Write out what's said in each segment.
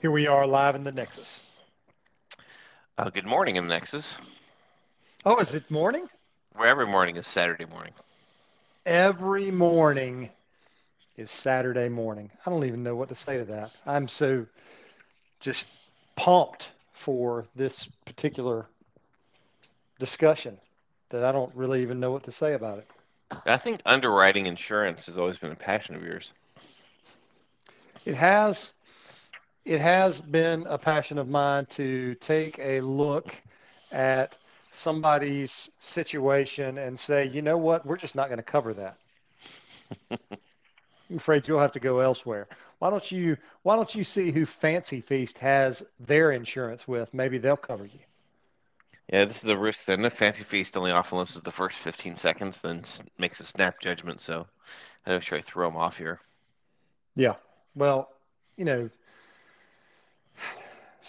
Here we are live in the Nexus. Uh, good morning in the Nexus, Oh, is it morning? where every morning is Saturday morning. Every morning is Saturday morning. I don't even know what to say to that. I'm so just pumped for this particular discussion that I don't really even know what to say about it. I think underwriting insurance has always been a passion of yours. It has it has been a passion of mine to take a look at somebody's situation and say, you know what, we're just not going to cover that. I'm afraid you'll have to go elsewhere. Why don't you why don't you see who Fancy Feast has their insurance with? Maybe they'll cover you. Yeah, this is a risk. Then the Fancy Feast only often lists the first 15 seconds, then makes a snap judgment. So I'm not try to throw them off here. Yeah. Well, you know,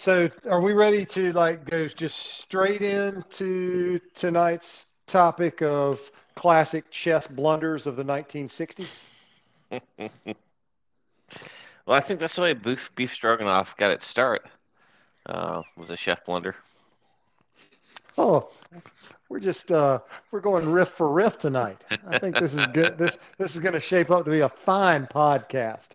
so are we ready to like go just straight into tonight's topic of classic chess blunders of the 1960s? Well, I think that's the way beef, beef stroganoff got its start. Uh, was a chef blunder. Oh, we're just uh, we're going riff for riff tonight. I think this is good. This this is going to shape up to be a fine podcast.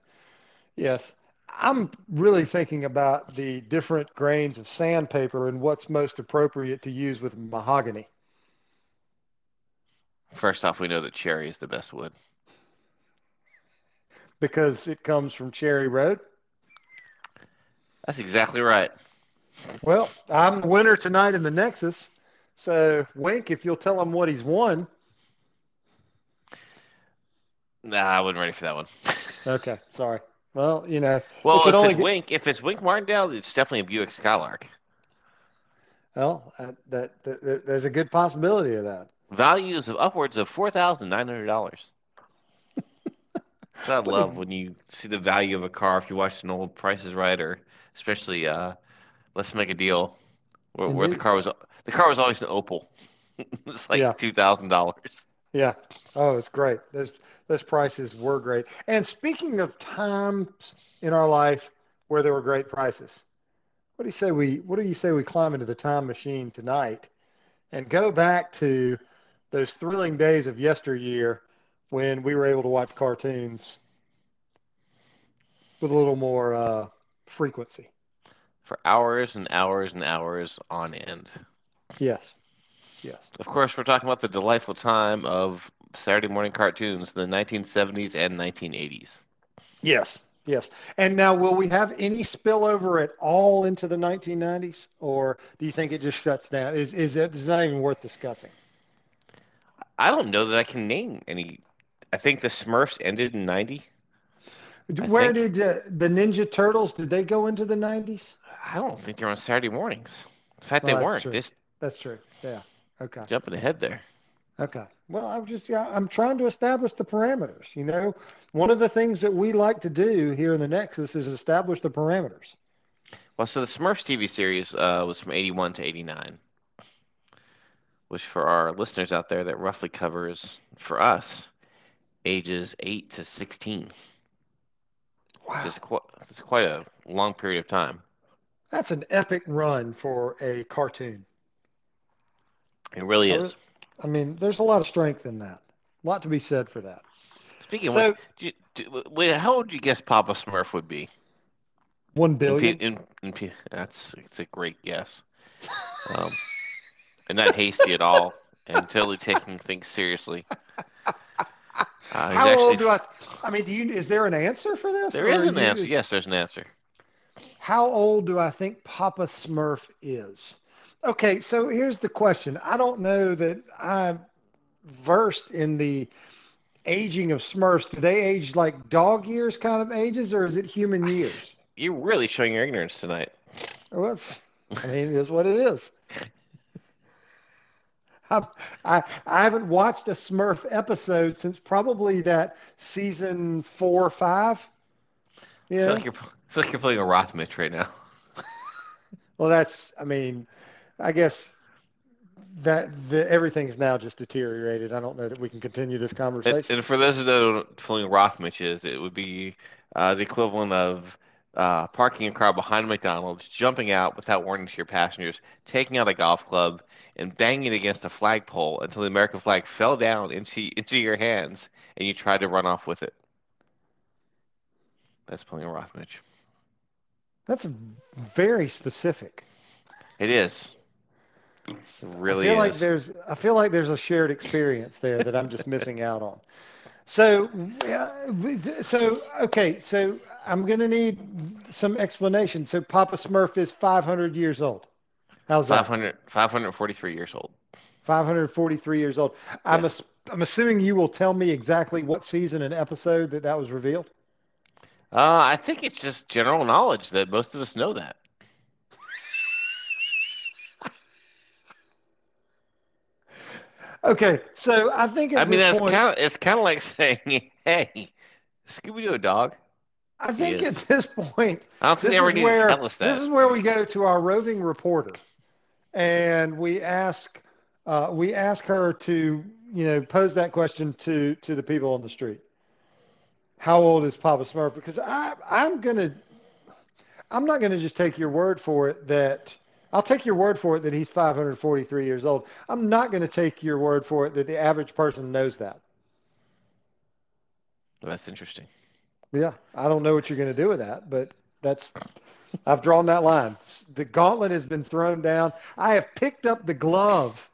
Yes, I'm really thinking about the different grains of sandpaper and what's most appropriate to use with mahogany. First off, we know that cherry is the best wood. because it comes from Cherry Road. That's exactly right. Well, I'm the winner tonight in the Nexus. So, Wink, if you'll tell him what he's won. Nah, I wasn't ready for that one. Okay, sorry. Well, you know, Well, could if only it's get- Wink, if it's Wink Martindale, it's definitely a Buick Skylark. well, uh, that, that, that there's a good possibility of that. Values of upwards of four thousand nine hundred dollars. I love when you see the value of a car. If you watch an old Price is Right, or especially uh, Let's Make a Deal, where, where the car was the car was always an Opel. it's like Yeah. two thousand dollars. Yeah. Oh, it's great. Those those prices were great. And speaking of times in our life where there were great prices, what do you say we what do you say we climb into the time machine tonight and go back to those thrilling days of yesteryear when we were able to watch cartoons with a little more uh, frequency? For hours and hours and hours on end. Yes. Yes. Of course, we're talking about the delightful time of Saturday morning cartoons, the 1970s and 1980s. Yes. Yes. And now, will we have any spillover at all into the 1990s, or do you think it just shuts down? Is is it is not even worth discussing? I don't know that I can name any. I think the Smurfs ended in 90. Where did uh, the Ninja Turtles? Did they go into the 90s? I don't think they're on Saturday mornings. In fact, Well, they weren't. true. Just That's true. Yeah. Okay. jumping ahead there. Okay. Well, I'm just yeah, I'm trying to establish the parameters. You know, one of the things that we like to do here in the Nexus is establish the parameters. Well, so the Smurfs TV series uh, was from 81 to 89, which for our listeners out there, that roughly covers, for us, ages 8 to 16. Wow. Is quite, it's quite a long period of time. That's an epic run for a cartoon. It really is. I mean, there's a lot of strength in that. A lot to be said for that. Speaking of So- which, do do, how old do you guess Papa Smurf would be? One In billion. in, in that's it's a great guess, um, and not hasty at all, and totally taking things seriously. Uh, How actually- old do I? I mean, do you? Is there an answer for this? There is an you answer. Yes, there's an answer. How old do I think Papa Smurf is? Okay, so here's the question. I don't know that I'm versed in the aging of Smurfs. Do they age like dog years kind of ages, or is it human years? You're really showing your ignorance tonight. Well, it's, I mean, it is what it is. I, I I haven't watched a Smurf episode since probably that season four or five. I Yeah. feel like you're, I feel like you're playing a Rothmich right now. Well, that's, I mean, I guess that the, everything's now just deteriorated. I don't know that we can continue this conversation. and for those who don't know what pulling Rothmich is, it would be uh, the equivalent of uh, parking a car behind McDonald's, jumping out without warning to your passengers, taking out a golf club, and banging it against a flagpole until the American flag fell down into into your hands and you tried to run off with it. That's pulling a Rothmich. That's very specific. It is. Really I feel is. like there's I feel like there's a shared experience there that I'm just missing out on. So, yeah, so okay, so I'm gonna need some explanation. So Papa Smurf is 500 years old. How's that? 500, 543 years old. 543 years old. I'm Yes. ass- I'm assuming you will tell me exactly what season and episode that that was revealed. Uh, I think it's just general knowledge that most of us know that. Okay, so I think at I mean, this that's point, kind of it's kind of like saying, "Hey, Scooby Doo a dog." I think at this point, I don't think this they ever need where to tell us that. this is where we go to our roving reporter, and we ask uh, we ask her to you know pose that question to to the people on the street. How old is Papa Smurf? Because I I'm gonna I'm not gonna just take your word for it that I'll take your word for it that he's 543 years old. I'm not gonna take your word for it that the average person knows that. That's interesting. Yeah, I don't know what you're going to do with that, but that's I've drawn that line. The gauntlet has been thrown down. I have picked up the glove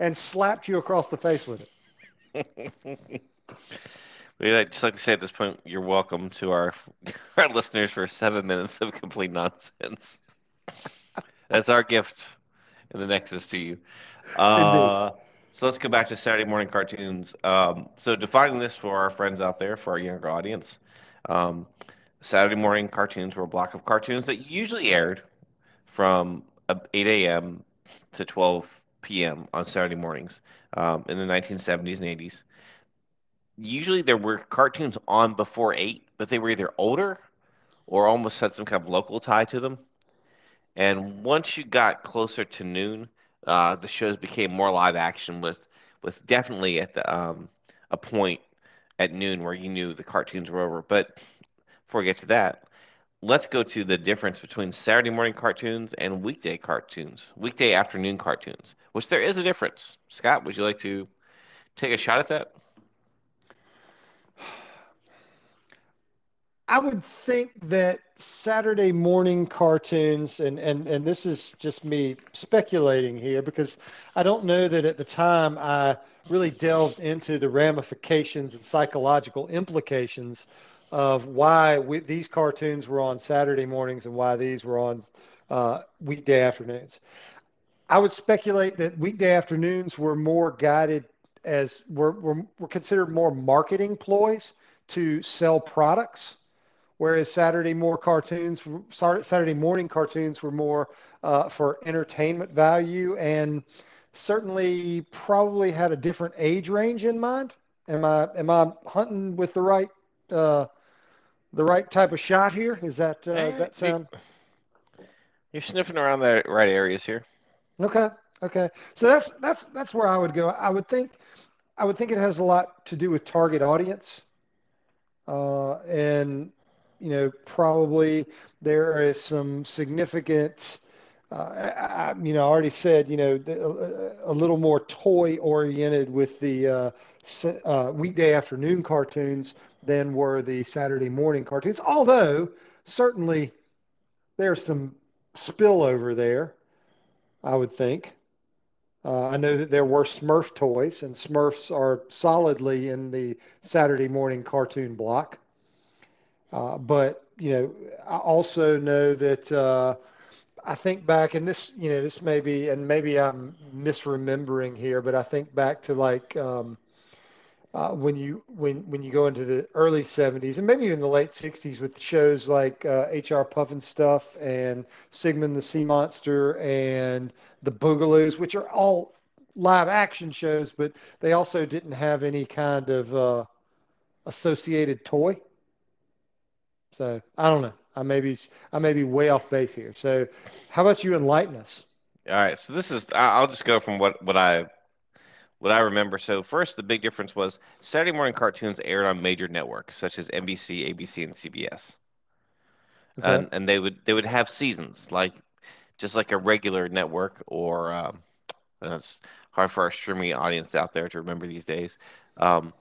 and slapped you across the face with it. i'd just like to say at this point, you're welcome to our our listeners for seven minutes of complete nonsense. That's our gift in the Nexus to you. Uh, so let's go back to Saturday morning cartoons. Um, so defining this for our friends out there, for our younger audience, um, Saturday morning cartoons were a block of cartoons that usually aired from uh, 8 a.m. to 12 p.m. on Saturday mornings um, in the 1970s and 80s usually there were cartoons on before eight, but they were either older or almost had some kind of local tie to them. And once you got closer to noon, uh, the shows became more live action with with definitely at the um, a point at noon where you knew the cartoons were over. But before we get to that, let's go to the difference between Saturday morning cartoons and weekday cartoons, weekday afternoon cartoons, which there is a difference. Scott, would you like to take a shot at that? I would think that Saturday morning cartoons, and, and, and this is just me speculating here because I don't know that at the time I really delved into the ramifications and psychological implications of why we, these cartoons were on Saturday mornings and why these were on uh, weekday afternoons. I would speculate that weekday afternoons were more guided as were, were, were considered more marketing ploys to sell products whereas Saturday more cartoons, Saturday morning cartoons were more uh, for entertainment value and certainly probably had a different age range in mind. Am I am I hunting with the right uh, the right type of shot here? Is that uh, does that sound You're sniffing around the right areas here. okay? Okay, so that's that's that's where I would go. I would think I would think it has a lot to do with target audience, uh, and you know, probably there is some significant, uh, I, you know, I already said, you know, a, a little more toy oriented with the uh, uh, weekday afternoon cartoons than were the Saturday morning cartoons. Although certainly there's some spillover there, I would think. Uh, I know that there were Smurf toys, and Smurfs are solidly in the Saturday morning cartoon block. Uh, but you know, I also know that uh, I think back, and this, you know, this may be, and maybe I'm misremembering here, but I think back to like um, uh, when you when when you go into the early '70s and maybe even the late '60s with shows like uh, H.R. Pufnstuf and Sigmund the Sea Monster and the Bugaloos, which are all live action shows, but they also didn't have any kind of uh, associated toy. So I don't know. I may be I may be way off base here. So how about you enlighten us? All right, so this is I'll just go from what what I what I remember. So first, the big difference was Saturday morning cartoons aired on major networks such as NBC, ABC, and CBS. Okay. and, and they would they would have seasons like just like a regular network or um, it's hard for our streaming audience out there to remember these days. Um,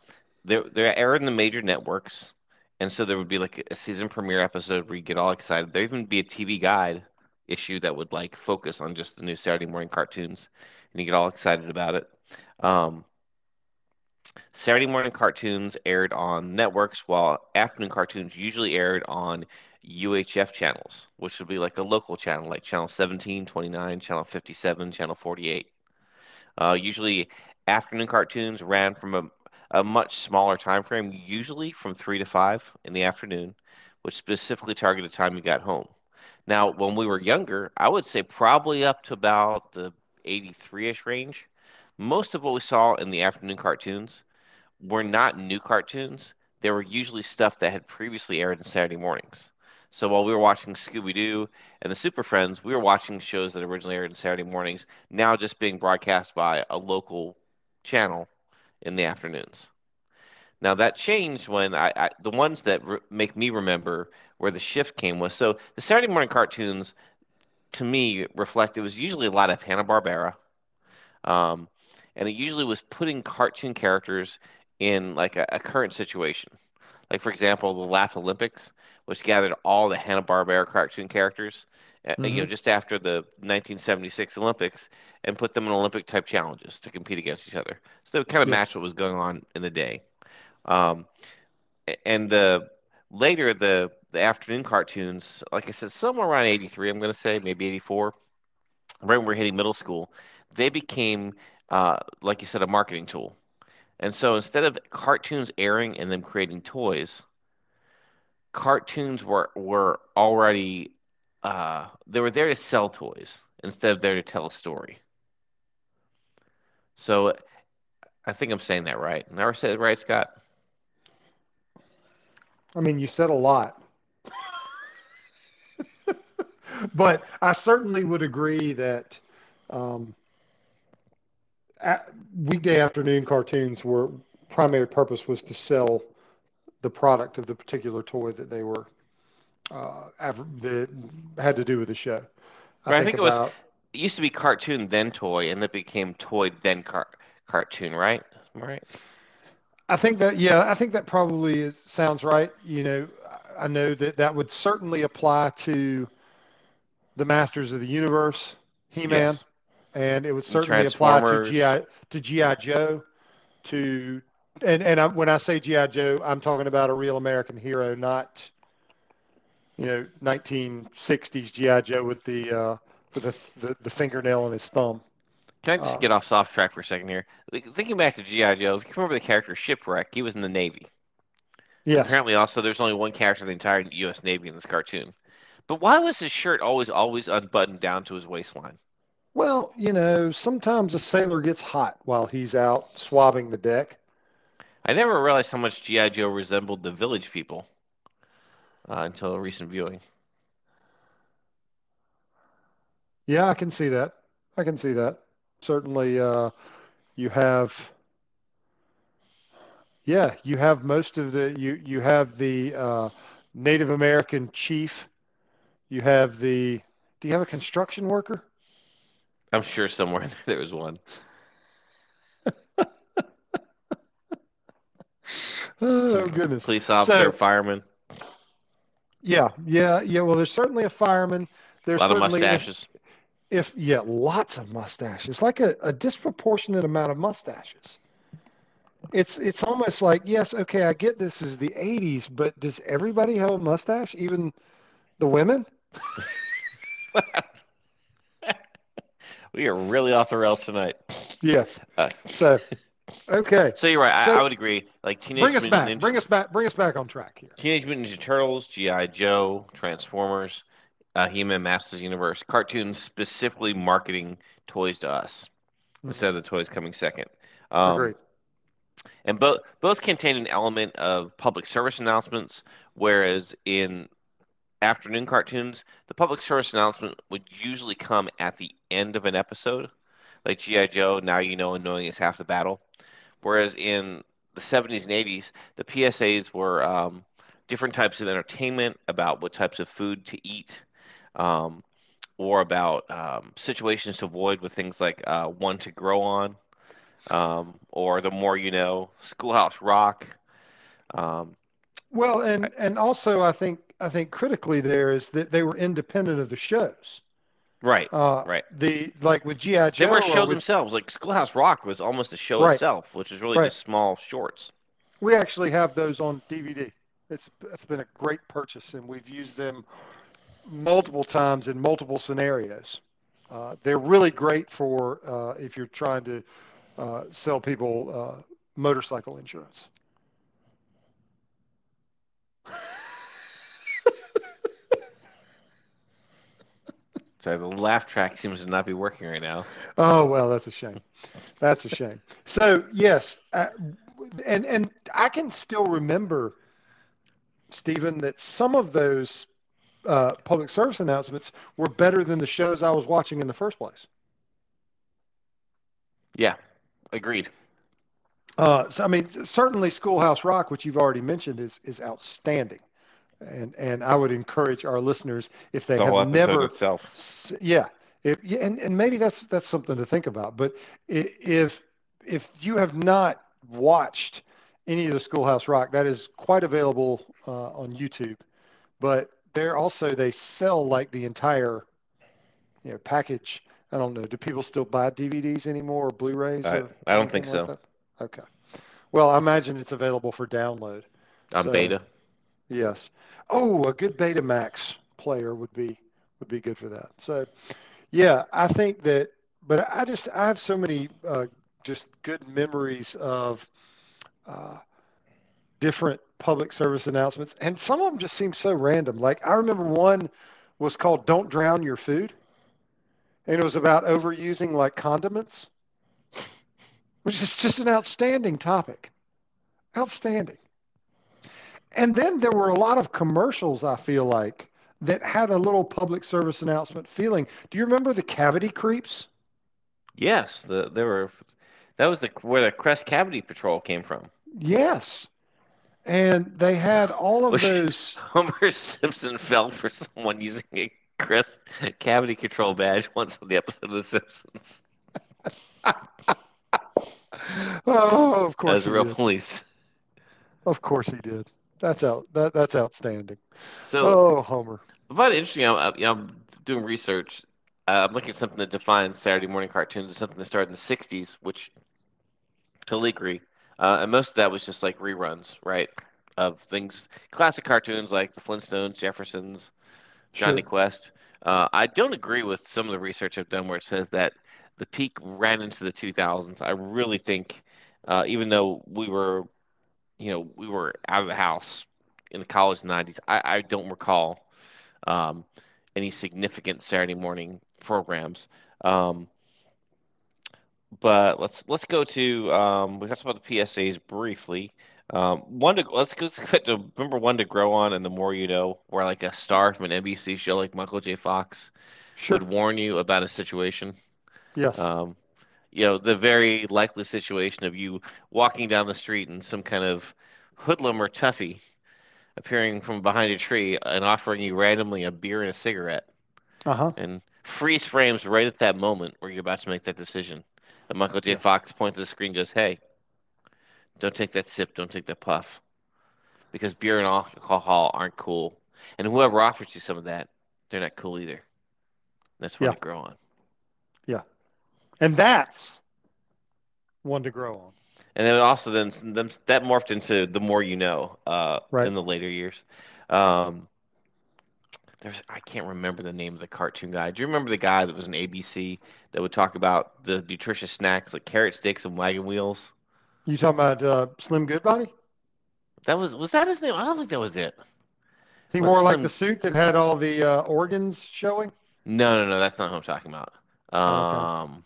they're they're aired in the major networks, and so there would be like a season premiere episode where you get all excited. There even be a TV guide issue that would like focus on just the new Saturday morning cartoons, and you get all excited about it. Um, Saturday morning cartoons aired on networks, while afternoon cartoons usually aired on UHF channels, which would be like a local channel, like channel 17, 29, channel 57, channel 48. Uh, usually, afternoon cartoons ran from a, much smaller time frame, usually from 3 to 5 in the afternoon, which specifically targeted time you got home. Now, when we were younger, I would say probably up to about the 83 ish range. Most of what we saw in the afternoon cartoons were not new cartoons. They were usually stuff that had previously aired in Saturday mornings. So while we were watching Scooby Doo and the Super Friends, we were watching shows that originally aired in Saturday mornings, now just being broadcast by a local channel in the afternoons. Now that changed when I, I the ones that re- make me remember where the shift came was so the Saturday morning cartoons to me reflect it was usually a lot of Hanna Barbera, um, and it usually was putting cartoon characters in like a, a current situation. Like for example, the Laff-A-Lympics, which gathered all the Hanna Barbera cartoon characters, uh, you know, Mhm. just after the 1976 Olympics, and put them in Olympic type challenges to compete against each other. So they would kind of Yes. match what was going on in the day. Um, and the later the the afternoon cartoons, like I said, somewhere around 83, I'm going to say maybe 84, right when we're hitting middle school, they became, uh, like you said, a marketing tool. And so instead of cartoons airing and them creating toys, cartoons were were already uh, they were there to sell toys instead of there to tell a story. So I think I'm saying that right. Never said it right, Scott. I mean, you said a lot. but I certainly would agree that um, weekday afternoon cartoons were primary purpose was to sell the product of the particular toy that they were uh, that had to do with the show. I Right, I think think it was- It used to be cartoon then toy, and it became toy then car cartoon, right? Right? I think that yeah, I think that probably is, sounds right. You know, I know that that would certainly apply to the Masters of the Universe, He-Man, Yes. and it would certainly apply to GI to GI Joe, to and and I, when I say GI Joe, I'm talking about a real American hero, not you know 1960s GI Joe with the uh, with the, the the fingernail on his thumb. Can I just Uh, get off soft track for a second here? Thinking back to G.I. Joe, if you remember the character Shipwreck, he was in the Navy. Yes. Apparently, also, there's only one character in the entire U.S. Navy in this cartoon. But why was his shirt always, always unbuttoned down to his waistline? Well, you know, sometimes a sailor gets hot while he's out swabbing the deck. I never realized how much G.I. Joe resembled the Village People uh, until a recent viewing. Yeah, I can see that. I can see that. Certainly, uh, you have, yeah, you have most of the you you have the uh, Native American chief. You have the. Do you have a construction worker? I'm sure somewhere there there was one. Oh goodness. Police officer, So- fireman, Yeah, yeah, yeah. Well, there's certainly a fireman. There's a lot of certainly if- mustaches. if yeah, lots of mustaches, like a, a disproportionate amount of mustaches. It's it's almost like yes, okay, I get this is the '80s, but does everybody have a mustache, even the women? We are really off the rails tonight. Yes. Uh, So, okay, So you're right. I, So- I would agree. Like Teenage bring us Mutant back, Ninja, bring us back, bring us back on track here. Teenage Mutant Ninja Turtles, G.I. Joe, Transformers, uh, He-Man, Masters of the Universe, cartoons specifically marketing toys to us instead of the toys coming second. Um, Agreed. and both both contain an element of public service announcements, whereas in afternoon cartoons, the public service announcement would usually come at the end of an episode, like GI Joe. Now you know, and knowing is half the battle. Whereas in the 70s and 80s, the PSAs were um, different types of entertainment, about what types of food to eat, um, or about um, situations to avoid with things like uh, one to grow on, um, or the more you know, Schoolhouse Rock. Um, Well, and and also I think I think critically there is that they were independent of the shows. Right, Uh, right. the like with GI Joe, They were a show with, themselves. Like Schoolhouse Rock was almost a show Right. itself, which is really Right. just small shorts. we actually have those on DVD. It's it's been a great purchase, and we've used them multiple times in multiple scenarios. Uh, they're really great for uh, if you're trying to uh, sell people uh, motorcycle insurance. So the laugh track seems to not be working right now. Oh well, that's a shame. That's a shame. So yes, uh, and and I can still remember, Stephen, that some of those uh, public service announcements were better than the shows I was watching in the first place. Yeah, agreed. Uh, so I mean, certainly Schoolhouse Rock, which you've already mentioned, is is outstanding, and and I would encourage our listeners if they The have never itself. Yeah, if, yeah, and, and maybe that's that's something to think about. But if if you have not watched any of the Schoolhouse Rock, that is quite available uh, on YouTube. But they're also they sell like the entire you know package. I don't know. Do people still buy DVDs anymore or Blu-rays? I- or I don't think like so. that? Okay. Well, I imagine it's available for download. On So- beta. Yes. Oh, a good Betamax player would be would be good for that. So, yeah, I think that. But I just I have so many uh, just good memories of uh, different public service announcements, and some of them just seem so random. Like I remember one was called "Don't Drown Your Food," and it was about overusing like condiments, which is just an outstanding topic. Outstanding. And then there were a lot of commercials, I feel like, that had a little public service announcement feeling. Do you remember the cavity creeps? Yes, the there were. That was the where the Crest Cavity Patrol came from. Yes. And they had all of Which- those. Homer Simpson fell for someone using a Crest Cavity Control badge once on the episode of The Simpsons Oh, of course as he real did. police. Of course he did. That's out. That, that's outstanding. So Oh, Homer. I find it interesting. I'm, I'm- you know, I'm doing research. Uh, I'm looking at something that defines Saturday morning cartoons as something that started in the '60s, which totally agree. Uh, and most of that was just like reruns, right, of things, classic cartoons like the Flintstones, Jeffersons, Jonny Sure. Quest. Uh, I don't agree with some of the research I've done where it says that the peak ran into the 2000s. I really think, uh, even though we were, you know, we were out of the house in the college 90s, I, I don't recall um, any significant Saturday morning programs. Um, but let's let's go to um, we talked about the PSAs briefly. Um, one to let's go, let's to remember one to grow on, and the more you know, where like a star from an NBC show like Michael J. Fox Sure. would warn you about a situation. Yes. Um, you know, the very likely situation of you walking down the street and some kind of hoodlum or toughie appearing from behind a tree and offering you randomly a beer and a cigarette Uh huh. and freeze frames right at that moment where you're about to make that decision. And Michael J. Yes. Fox points to the screen and goes, Hey, don't take that sip, don't take that puff. Because beer and alcohol aren't cool. And whoever offers you some of that, they're not cool either. That's when Yeah. to grow on. And that's one to grow on. And then also then them that morphed into the more you know uh, Right. in the later years. Um, there's I can't remember the name of the cartoon guy. Do you remember the guy that was an ABC that would talk about the nutritious snacks like carrot sticks and wagon wheels? You talking about uh, Slim Goodbody? That was was that his name? I don't think that was it. He wore like the suit that had all the uh, organs showing. No, no, no, that's not who I'm talking about. Oh. Um,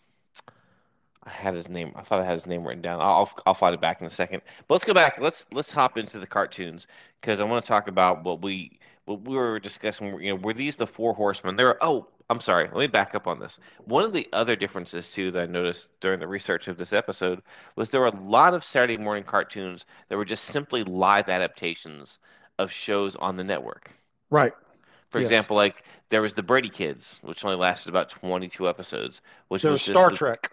I had his name. I thought I had his name written down. I'll I'll find it back in a second. But let's go back. Let's let's hop into the cartoons because I want to talk about what we what we were discussing. You know, were these the four horsemen? There. Are, oh, I'm sorry. Let me back up on this. One of the other differences too that I noticed during the research of this episode was there were a lot of Saturday morning cartoons that were just simply live adaptations of shows on the network. Right. For Yes. example, like there was the Brady Kids, which only lasted about 22 episodes, which There was was Star the- Trek.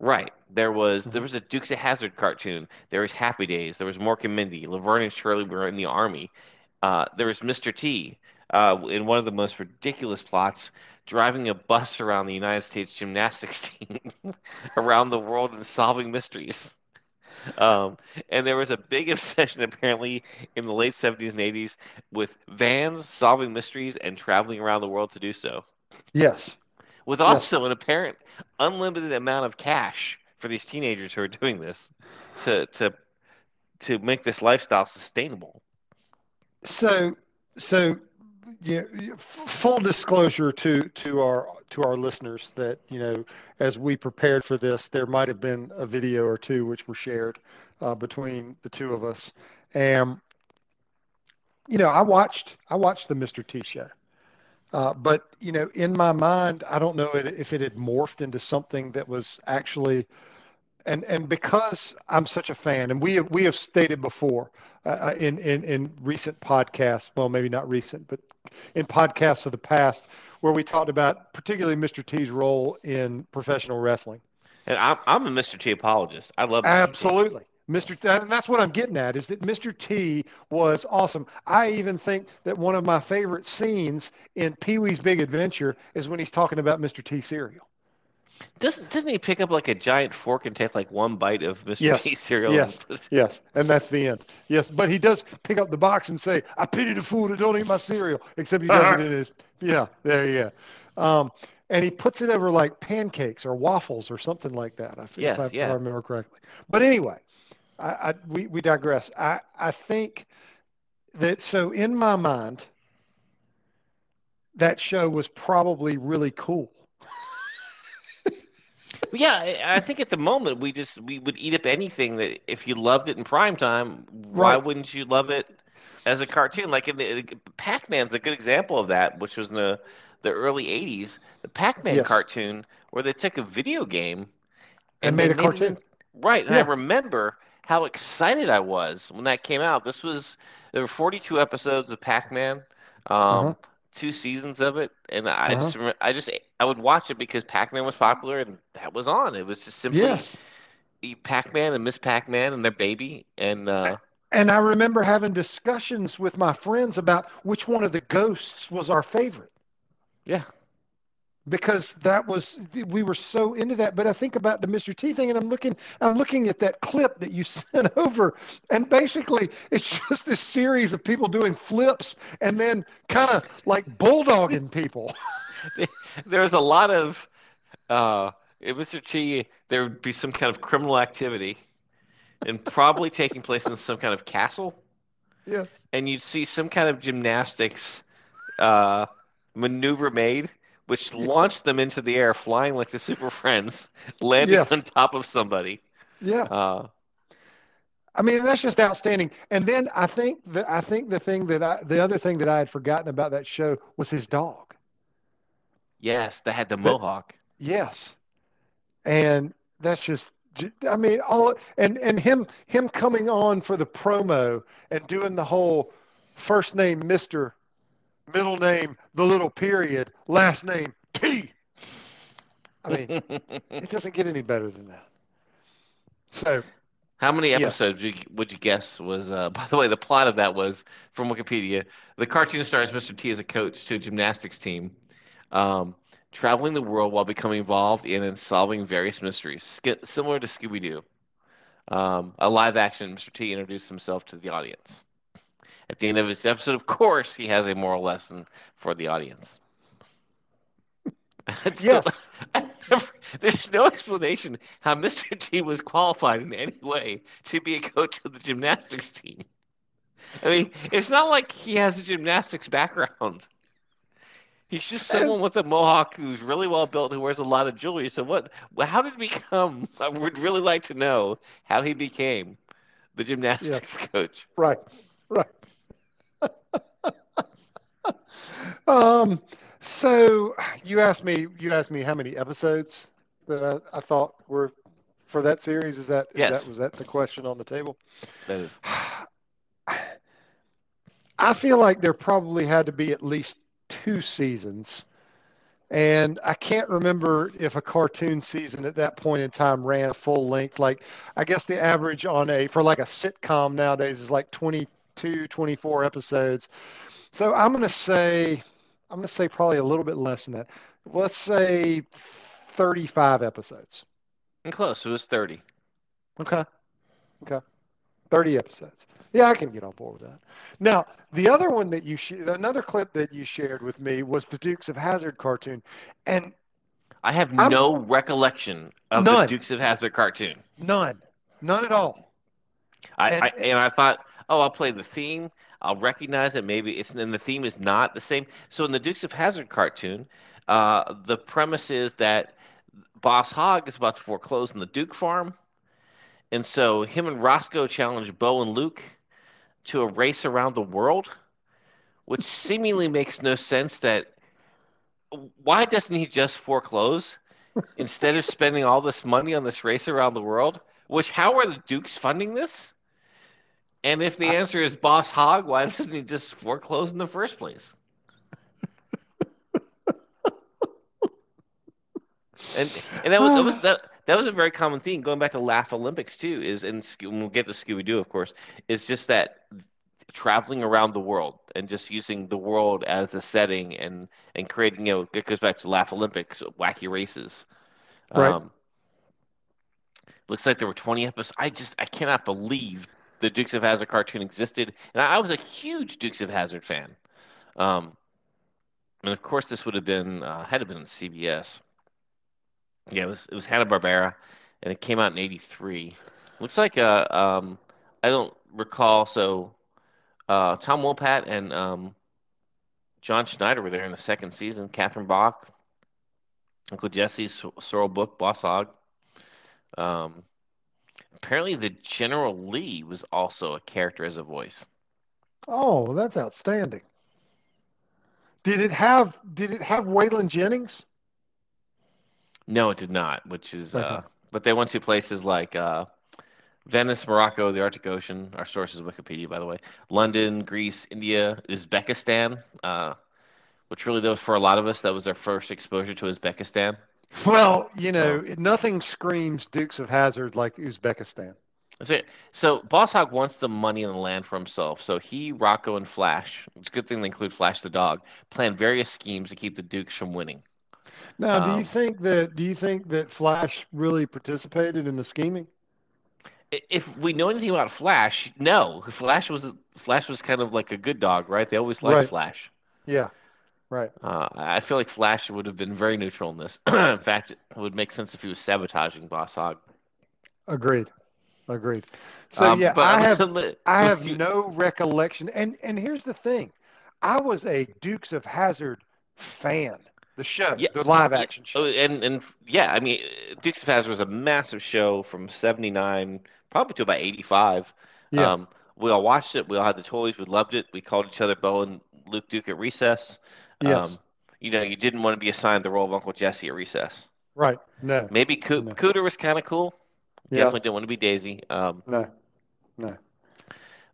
Right. There was there Mhm. was a Dukes of Hazzard cartoon. There was Happy Days. There was Mork and Mindy. Laverne and Shirley were in the army. Uh, there was Mr. T. Uh, in one of the most ridiculous plots, driving a bus around the United States gymnastics team around the world and solving mysteries. Um, and there was a big obsession apparently in the late 70s and 80s with vans solving mysteries and traveling around the world to do so Yes. with Yes. also an apparent unlimited amount of cash for these teenagers who are doing this to to to make this lifestyle sustainable. So, so yeah, full disclosure to to our to our listeners that you know, as we prepared for this, there might have been a video or two which were shared uh, between the two of us, and you know, I watched I watched the Mr. T show, uh, but you know, in my mind, I don't know if it had morphed into something that was actually and and because I'm such a fan, and we have we have stated before uh, in in in recent podcasts, well, maybe not recent, but in podcasts of the past, where we talked about particularly Mr. T's role in professional wrestling. And I'm I'm a Mr. T apologist. I love Mr. T. Mr. T, and that's what I'm getting at is that Mr. T was awesome. I even think that one of my favorite scenes in Pee Wee's Big Adventure is when he's talking about Mr. T cereal. Doesn't doesn't he pick up like a giant fork and take like one bite of Mr. Yes. T cereal? Yes. and Yes, and that's the end. Yes, but he does pick up the box and say, "I pity the fool that don't eat my cereal." Except he does it in his yeah. There you go. Um, and he puts it over like pancakes or waffles or something like that. If, Yes, if, I, if. I remember correctly. But anyway, I, I we we digress. I I think that so in my mind, that show was probably really cool. Yeah, I think at the moment we just we would eat up anything that if you loved it in prime time, why Right. wouldn't you love it as a cartoon? Like in the Pac-Man's a good example of that, which was in the the early '80s. The Pac-Man Yes. cartoon where they took a video game And they made a it cartoon. in- right, and Yeah. I remember how excited I was when that came out. This was there were 42 episodes of Pac-Man, um, Uh-huh. two seasons of it, and I Uh-huh. just I just I would watch it because Pac-Man was popular and that was on. It was just simply Yes. Pac-Man and Miss Pac-Man and their baby, and uh, And I remember having discussions with my friends about which one of the ghosts was our favorite yeah, because that was we were so into that. But I think about the Mr. T thing, and I'm looking, I'm looking at that clip that you sent over, and basically it's just this series of people doing flips and then kind of like bulldogging people. there's a lot of uh, Mr. T. There would be some kind of criminal activity, and probably taking place in some kind of castle. yes. and you'd see some kind of gymnastics uh, maneuver made, which launched them into the air, flying like the Super Friends, landing Yes. on top of somebody. Yeah. Uh, I mean, that's just outstanding. And then I think that I think the thing that I, the other thing that I had forgotten about that show was his dog. yes, they had the But- mohawk. Yes, and that's just. I mean, all and and him him coming on for the promo and doing the whole first name Mister, middle name the little period, last name T. I mean, it doesn't get any better than that. So How many episodes would you, would you guess was? Uh, by the way, the plot of that was from Wikipedia. The cartoon stars Mr. T as a coach to a gymnastics team, um, traveling the world while becoming involved in and solving various mysteries, sk- similar to Scooby Doo. Um, a live action Mr. T introduced himself to the audience. At the end of each episode, of course, he has a moral lesson for the audience. Yes. Never- there's no explanation how Mr. T was qualified in any way to be a coach of the gymnastics team. I mean, it's not like he has a gymnastics background. He's just someone with a mohawk who's really well built, who wears a lot of jewelry. So what? How did he become? I would really like to know how he became the gymnastics coach. right, right. um. So you asked me. You asked me how many episodes that I, I thought were for that series. Is that is Yes. that was that the question on the table? That is, I feel like there probably had to be at least two seasons. And I can't remember if a cartoon season at that point in time ran full length. Like, I guess the average on a, for like a sitcom nowadays is like 22, 24 episodes. So I'm going to say, I'm going to say probably a little bit less than that. Let's say 35 episodes. And close. It was 30. Okay. Okay. 30 episodes. Yeah, I can get on board with that. Now, the other one that you sh- another clip that you shared with me was the Dukes of Hazzard cartoon, and I have I'm- no recollection of None. the Dukes of Hazzard cartoon. none, none at all. I, And- I and I thought, oh, I'll play the theme. I'll recognize it. Maybe it's and the theme is not the same. So in the Dukes of Hazzard cartoon, uh, the premise is that Boss Hogg is about to foreclose on the Duke farm, and so him and Roscoe challenge Bo and Luke to a race around the world, which seemingly makes no sense. That why doesn't he just foreclose instead of spending all this money on this race around the world? Which how are the Dukes funding this? And if the I- answer is Boss Hogg, why doesn't he just foreclose in the first place? And and that was that was that, that was a very common theme going back to Laff-A-Lympics too. Is and we'll get to Scooby Doo of course. Is just that traveling around the world and just using the world as a setting and and creating you know it goes back to Laff-A-Lympics wacky races. Right. Um, looks like there were 20 episodes. I just I cannot believe the Dukes of Hazzard cartoon existed, and I, was a huge Dukes of Hazzard fan. Um, and of course, this would have been uh, had have been on CBS. Yeah, it was it was Hanna Barbera, and it came out in '83. Looks like uh um I don't recall. So uh, Tom Wopat and um, John Schneider were there in the second season. Catherine Bach, Uncle Jesse, Sorrell Booke, Boss Hogg. Um, apparently, the General Lee was also a character as a voice. Oh, that's outstanding. Did it have Did it have Waylon Jennings? No, it did not. Which is, uh, but they went to places like uh, Venice, Morocco, the Arctic Ocean. Our source is Wikipedia, by the way. London, Greece, India, Uzbekistan. Uh, which really, though, for a lot of us, that was our first exposure to Uzbekistan. Well, you know, nothing screams Dukes of Hazzard like Uzbekistan. That's it. So Boss Hogg wants the money and the land for himself. So he, Rosco, and Flash, it's a good thing they include Flash the dog, plan various schemes to keep the Dukes from winning. Now, do Um, you think that Do you think that Flash really participated in the scheming? If we know anything about Flash, no. Flash was Flash was kind of like a good dog, right? They always liked Right. Flash. Yeah, right. Uh, I feel like Flash would have been very neutral in this. in fact, it would make sense if he was sabotaging Boss Hogg. Agreed. Agreed. So Um, yeah, but I have I have no recollection. And and here's the thing, I was a Dukes of Hazzard fan. The show, Yeah, the live action show. Oh, and and yeah, I mean, Dukes of Hazzard was a massive show from '79 probably to about '85. Yeah. Um, we all watched it. We all had the toys. We loved it. We called each other Bo and Luke Duke at recess. Yes. Um, you know, you didn't want to be assigned the role of Uncle Jesse at recess. Right. No. Maybe Coo- No. Cooter was kind of cool. Yeah. Definitely didn't want to be Daisy. Um, No. No.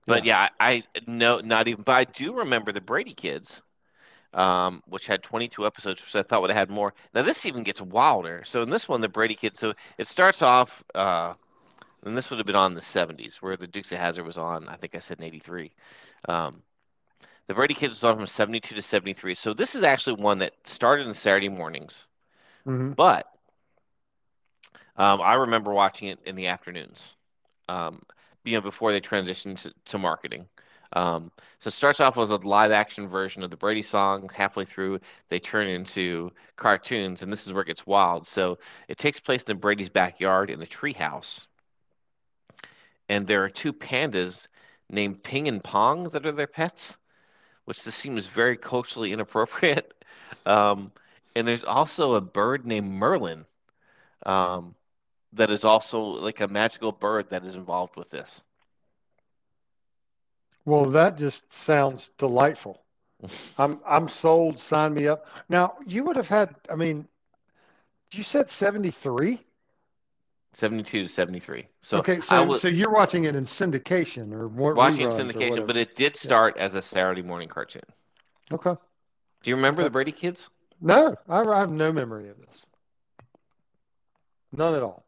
but yeah, I, I no, not even. But I do remember the Brady Kids, um, which had 22 episodes, which I thought would have had more. Now this even gets wilder. So in this one, the Brady Kids. So it starts off, uh, and this would have been on the 70s, where the Dukes of Hazzard was on. I think I said in '83. Um, the Brady Kids was on from 72 to 73. So this is actually one that started in Saturday mornings, hmm but um, I remember watching it in the afternoons, um, you know, before they transitioned to, to marketing. Um, so it starts off as a live action version of the Brady song. Halfway through, they turn into cartoons, and this is where it gets wild. So it takes place in the Brady's backyard in the treehouse, and there are two pandas named Ping and Pong that are their pets, which this seems very culturally inappropriate. Um, and there's also a bird named Merlin um, that is also like a magical bird that is involved with this. Well, that just sounds delightful. I'm I'm sold. Sign me up. Now, you would have had. I mean, you said 73. 72 to 73. So okay, so was so you're watching it in syndication or more watching syndication, but it did start as a Saturday morning cartoon. okay. Do you remember Okay. the Brady Kids? No, I, I have no memory of this. None at all.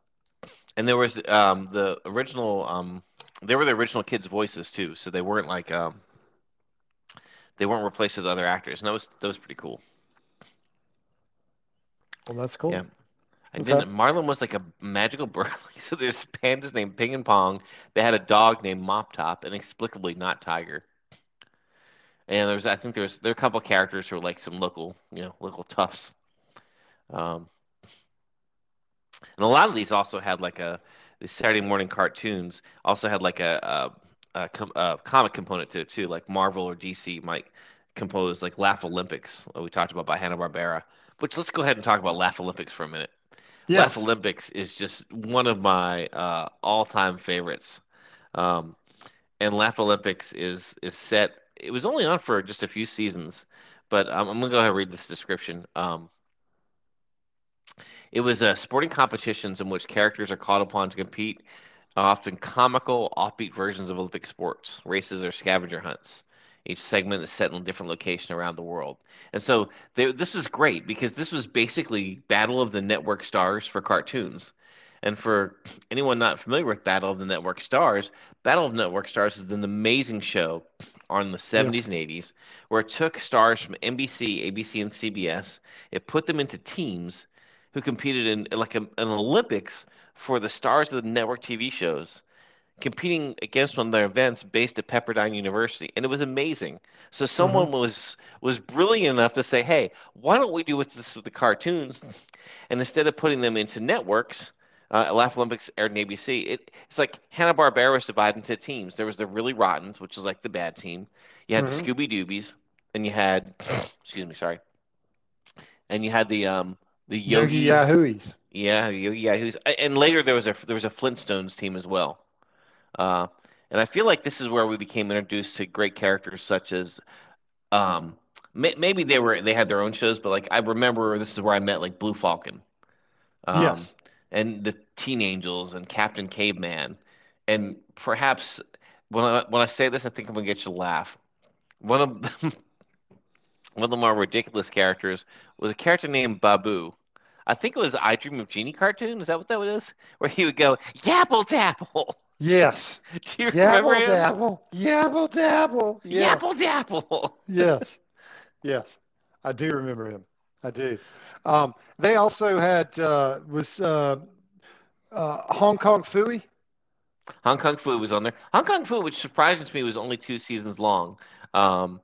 And there was um, the original. Um, they were the original kids' voices too, so they weren't like um, they weren't replaced with other actors. And that was that was pretty cool. Well, that's cool. Yeah. I Okay. didn't. Marlin was like a magical bird. So there's pandas named Ping and Pong. They had a dog named Mop Top, inexplicably not Tiger. And there's, I think there's there are a couple characters who are like some local, you know, local toughs. Um, and a lot of these also had like a the Saturday morning cartoons also had like a, a, a, com- a comic component to it too. Like Marvel or DC might compose like Laff-A-Lympics, what we talked about by Hanna Barbera. Which let's go ahead and talk about Laff-A-Lympics for a minute. Yes. Olympics is just one of my uh, all-time favorites. Um, and Laff-A-Lympics is is set. It was only on for just a few seasons, but um, I'm gonna go ahead and read this description. Um, it was uh, sporting competitions in which characters are called upon to compete, often comical, offbeat versions of Olympic sports, races, or scavenger hunts. Each segment is set in a different location around the world. And so they, this was great because this was basically Battle of the Network Stars for cartoons. And for anyone not familiar with Battle of the Network Stars, Battle of Network Stars is an amazing show on the 70s Yes. and 80s where it took stars from NBC, ABC, and CBS. It put them into teams who competed in like a, an Olympics for the stars of the network TV shows, competing against one of their events based at Pepperdine University, and it was amazing. So someone was was brilliant enough to say, "Hey, why don't we do with this with the cartoons?" And instead of putting them into networks, uh, Laff-A-Lympics aired on ABC. It, it's like Hanna Barbera was divided into teams. There was the really rottens, which is like the bad team. You had Mhm. the Scooby Doobies, and you had, excuse me, sorry, and you had the um the Yogi Yogi Yahooies. yeah, Yogi Yahoo's, and later there was a there was a Flintstones team as well. Uh, and I feel like this is where we became introduced to great characters such as, um, may, maybe they were they had their own shows, but like I remember this is where I met like Blue Falcon, um, yes. and the Teen Angels and Captain Caveman, and perhaps when I when I say this, I think I'm gonna get you to laugh. One of the, one of the more ridiculous characters was a character named Babu. I think it was I Dream of Jeannie cartoon. Is that what that was? Where he would go yapple dapple. Yes. Do you remember Yabble him? dabble. Yabble dabble. Yeah. Yapple dapple. yes. Yes. I do remember him. I do. Um, they also had uh, was uh, uh, Hong Kong Phooey. Hong Kong Fu was on there. Hong Kong Fu, which surprised me, was only two seasons long. Um,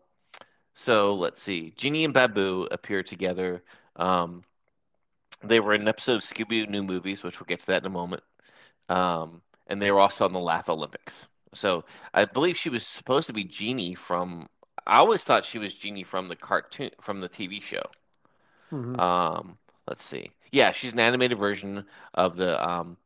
so let's see. Jeannie and Babu appeared together. Um, they were in an episode of Scooby Doo New Movies, which we'll get to that in a moment. Um, and they were also on the Laff-A-Lympics. So I believe she was supposed to be Jeannie from. I always thought she was Jeannie from the cartoon, from the TV show. Mhm. Um, let's see. Yeah, she's an animated version of the um,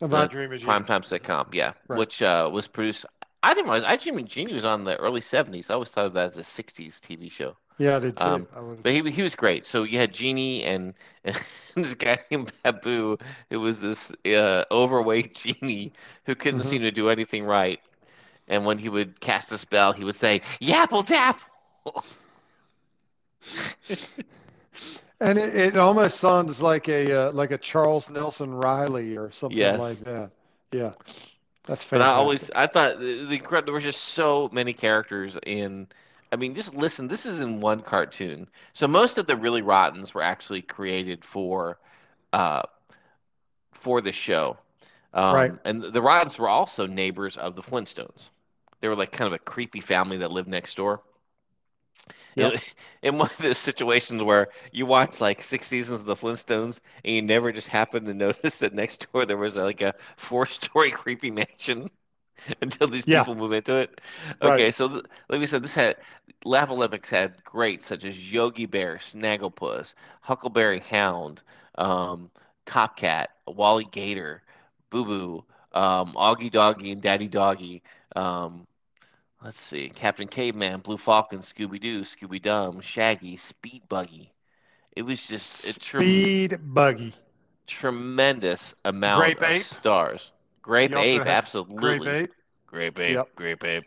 Of the Dream of Jeannie. primetime sitcom. Yeah, Right. which uh, was produced. I didn't realize I Dream of Jeannie was on the early '70s. I always thought of that as a '60s TV show. Yeah, I did too. Um, I. But he he was great. So you had Jeannie and, and this guy named Babu, who was this uh, overweight genie who couldn't Mhm. seem to do anything right. And when he would cast a spell, he would say "Yapple Dapple." And it, it almost sounds like a uh, like a Charles Nelson Reilly or something Yes. like that. Yeah, that's fantastic. But I always I thought the, the there were just so many characters in. I mean, just listen. This is in one cartoon. So most of the really rottens were actually created for, uh, for the show. Um, Right. And the rottens were also neighbors of the Flintstones. They were like kind of a creepy family that lived next door. Yep. In, in one of those situations where you watch like six seasons of the Flintstones and you never just happen to notice that next door there was like a four-story creepy mansion until these Yeah. people move into it. Right. Okay, so th- like we said, this had Laff-A-Lympics had greats such as Yogi Bear, Snagglepuss, Huckleberry Hound, um, Top Cat, Wally Gator, Boo Boo, um, Augie Doggie, and Daddy Doggy. Um, let's see, Captain Caveman, Blue Falcon, Scooby Doo, Scooby Dum, Shaggy, Speed Buggy. It was just a trem- Speed buggy. tremendous amount Grape of Ape? stars. Grape You also Ape, absolutely. Grape Ape. Grape Ape. Yep. Grape Ape.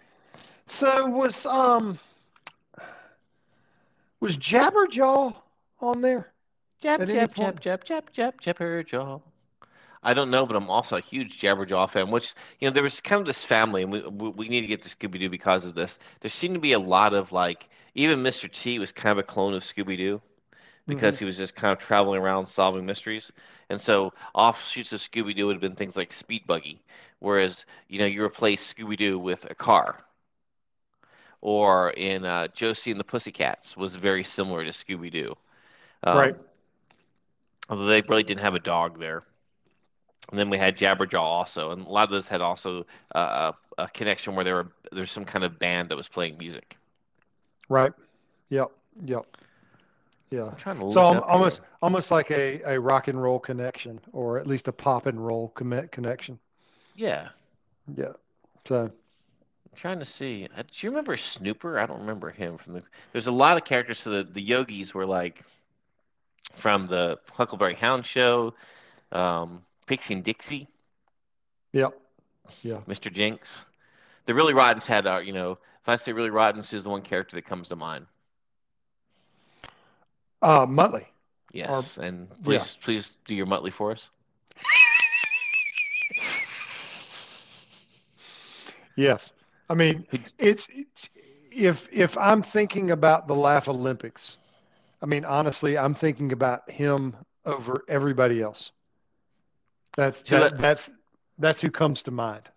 So was um was Jabberjaw on there? Jab, At any jab, jab, jab, jab, jab, Jabberjaw. I don't know, but I'm also a huge Jabberjaw fan. Which you know, there was kind of this family, and we we, we need to get to Scooby Doo because of this. There seemed to be a lot of like, even Mr. T was kind of a clone of Scooby Doo because he was just kind of traveling around solving mysteries. And so offshoots of Scooby Doo would have been things like Speed Buggy, whereas you know you replace Scooby Doo with a car. Or in uh, Josie and the Pussycats was very similar to Scooby Doo. Um, Right. Although they really didn't have a dog there. And then we had Jabberjaw also, and a lot of those had also uh, a, a connection where there were there's some kind of band that was playing music. Right. Yep. Yep. Yeah. I'm trying to look So up almost here. almost like a, a rock and roll connection, or at least a pop and roll commit connection. yeah. Yeah. So I'm trying to see. Do you remember Snooper? I don't remember him from the. There's a lot of characters. So the the Yogis were like from the Huckleberry Hound show, um, Pixie and Dixie, yep. Yeah. Mr. Jinx. The Really Rottens had, uh, you know, if I say Really Rottens, who's the one character that comes to mind? Uh, Muttley. Yes, and please, please do your Muttley for us. Yes. I mean, it's, it's if if I'm thinking about the Laff-A-Lympics, I mean, honestly, I'm thinking about him over everybody else. That's that, that- that's that's who comes to mind.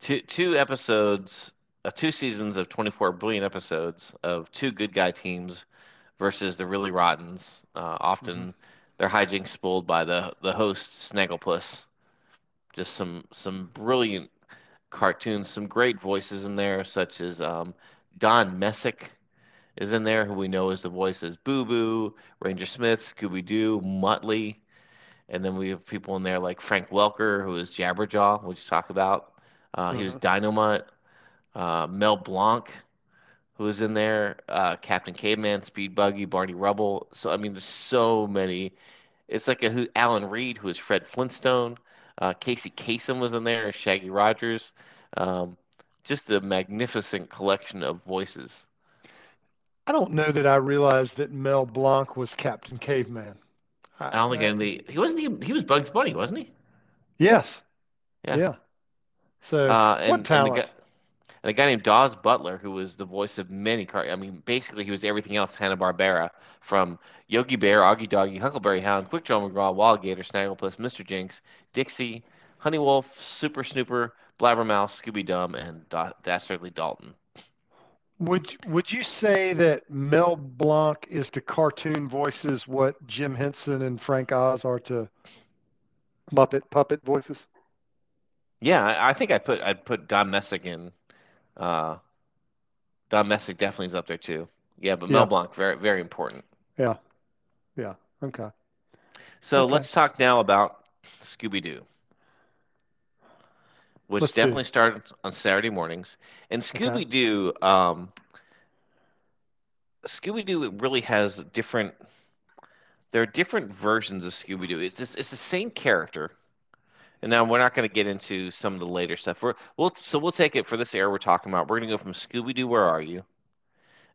Two two episodes, uh, two seasons of 24 brilliant episodes of two good guy teams versus the Really Rottens. Uh, often their hijinks spoiled by the the host Snagglepuss. Just some some brilliant cartoons, some great voices in there, such as um, Don Messick is in there, who we know as the voice as Boo Boo, Ranger Smith, Scooby Doo, Muttley. And then we have people in there like Frank Welker, who is Jabberjaw, which talk about. Uh, He was Dynamite. Uh, Mel Blanc, who was in there. Uh, Captain Caveman, Speed Buggy, Barney Rubble. So I mean, there's so many. It's like a who Alan Reed, who is Fred Flintstone. Uh, Casey Kasem was in there Shaggy Rogers. Um, just a magnificent collection of voices. I don't know that I realized that Mel Blanc was Captain Caveman. I don't think any. He wasn't. He, he was Bugs Bunny, wasn't he? Yes. Yeah. Yeah. So Uh, and, what talent? And a guy named Daws Butler, who was the voice of many car. I mean, basically, he was everything else Hanna Barbera, from Yogi Bear, Augie Doggie, Huckleberry Hound, Quick Draw McGraw, Wild Gator, Snagglepuss, Mr. Jinx, Dixie, Honey Wolf, Super Snooper, Blabbermouth, Scooby Dum, and da- Dastardly Dalton. Would would you say that Mel Blanc is to cartoon voices what Jim Henson and Frank Oz are to Muppet puppet voices? Yeah, I, I think I put I'd put Don Messick in. Uh, Don Messick definitely is up there too. Yeah, but Mel Yeah. Blanc very very important. Yeah. Yeah. Okay. So Okay. let's talk now about Scooby Doo, which Let's do. definitely started on Saturday mornings. And Scooby Doo, um, Scooby Doo really has different. There are different versions of Scooby Doo. It's this, it's the same character. And now we're not going to get into some of the later stuff. We're, we'll so we'll take it for this era we're talking about. We're going to go from Scooby Doo, Where Are You?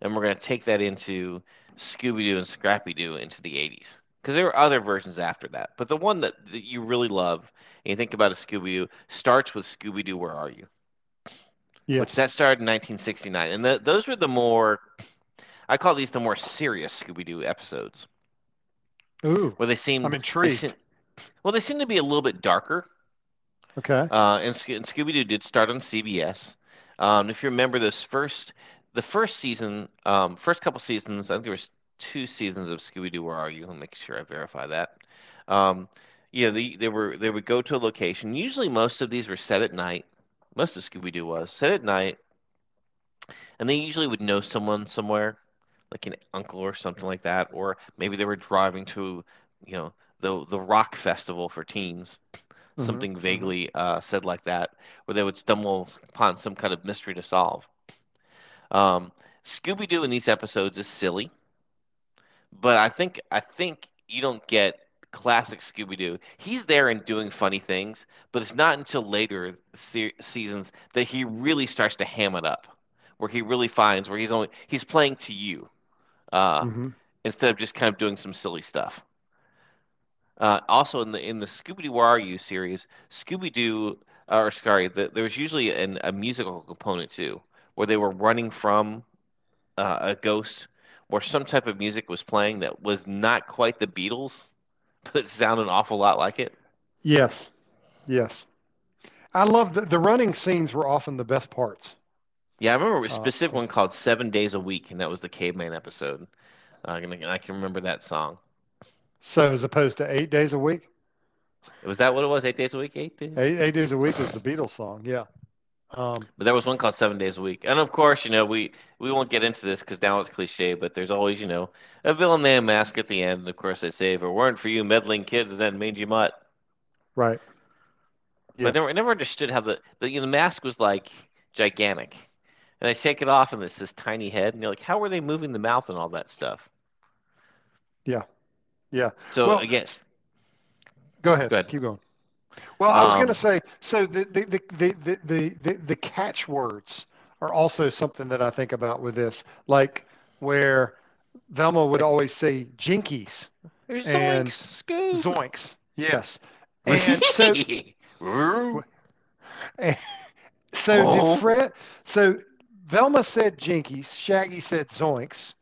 And we're going to take that into Scooby Doo and Scrappy Doo into the 80s. Because there were other versions after that. But the one that, that you really love, and you think about a Scooby Doo, starts with Scooby Doo, Where Are You? Yeah. Which that started in 1969. And the, those were the more, I call these the more serious Scooby Doo episodes, Ooh. where they seem. I'm they intrigued. seem- well, they seem to be a little bit darker. Okay. Uh, and, Sco- and Scooby Doo did start on CBS. Um, if you remember this first, the first season, um, first couple seasons, I think there was two seasons of Scooby Doo. Where are you? I'll make sure I verify that. Um, you know, the, they were they would go to a location. Usually, most of these were set at night. Most of Scooby Doo was set at night, and they usually would know someone somewhere, like an uncle or something like that, or maybe they were driving to, you know, the the rock festival for teens Mhm, something mhm. vaguely uh, said like that, where they would stumble upon some kind of mystery to solve. Um, Scooby Doo in these episodes is silly, but I think I think you don't get classic Scooby Doo. He's there and doing funny things, but it's not until later se- seasons that he really starts to ham it up, where he really finds where he's only he's playing to you, uh, hmm instead of just kind of doing some silly stuff. Uh, also in the in the Scooby Doo Where Are You series, Scooby Doo or sorry, the, there was usually an, a musical component too, where they were running from uh, a ghost, or some type of music was playing that was not quite the Beatles, but it sounded an awful lot like it. Yes, yes. I love the the running scenes were often the best parts. Yeah, I remember a Uh, specific one called Seven Days a Week, and that was the Caveman episode. Uh, and I can remember that song. So as opposed to eight days a week, Was that what it was? Eight days a week? Eight days? eight, eight days a week was the Beatles song. Yeah. Um, But there was one called Seven Days a Week. And of course, you know, we, we won't get into this because now it's cliche, but there's always, you know, a villain named Mask at the end. And of course, they say, if it weren't for you meddling kids then made you mutt. right. But I never, I never understood how the, the, you know, the mask was like gigantic. And they take it off and it's this tiny head. And you're like, how were they moving the mouth and all that stuff? Yeah. Yeah. So Well, again, Go ahead. Go ahead. Keep going. Well, I was going Um, to say, so the the, the, the, the, the, the the catchwords are also something that I think about with this, like where Velma would always say jinkies, there's and Zoinks, zoinks. Yes. And so, so Oh. did Fred, so Velma said jinkies, Shaggy said zoinks,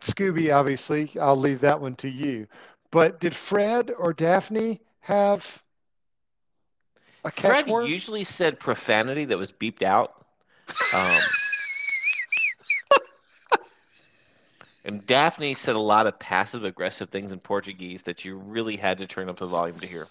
Scooby, obviously, I'll leave that one to you. But did Fred or Daphne have a Fred catchword? usually said profanity that was beeped out. Um, and Daphne said a lot of passive aggressive things in Portuguese that you really had to turn up the volume to hear.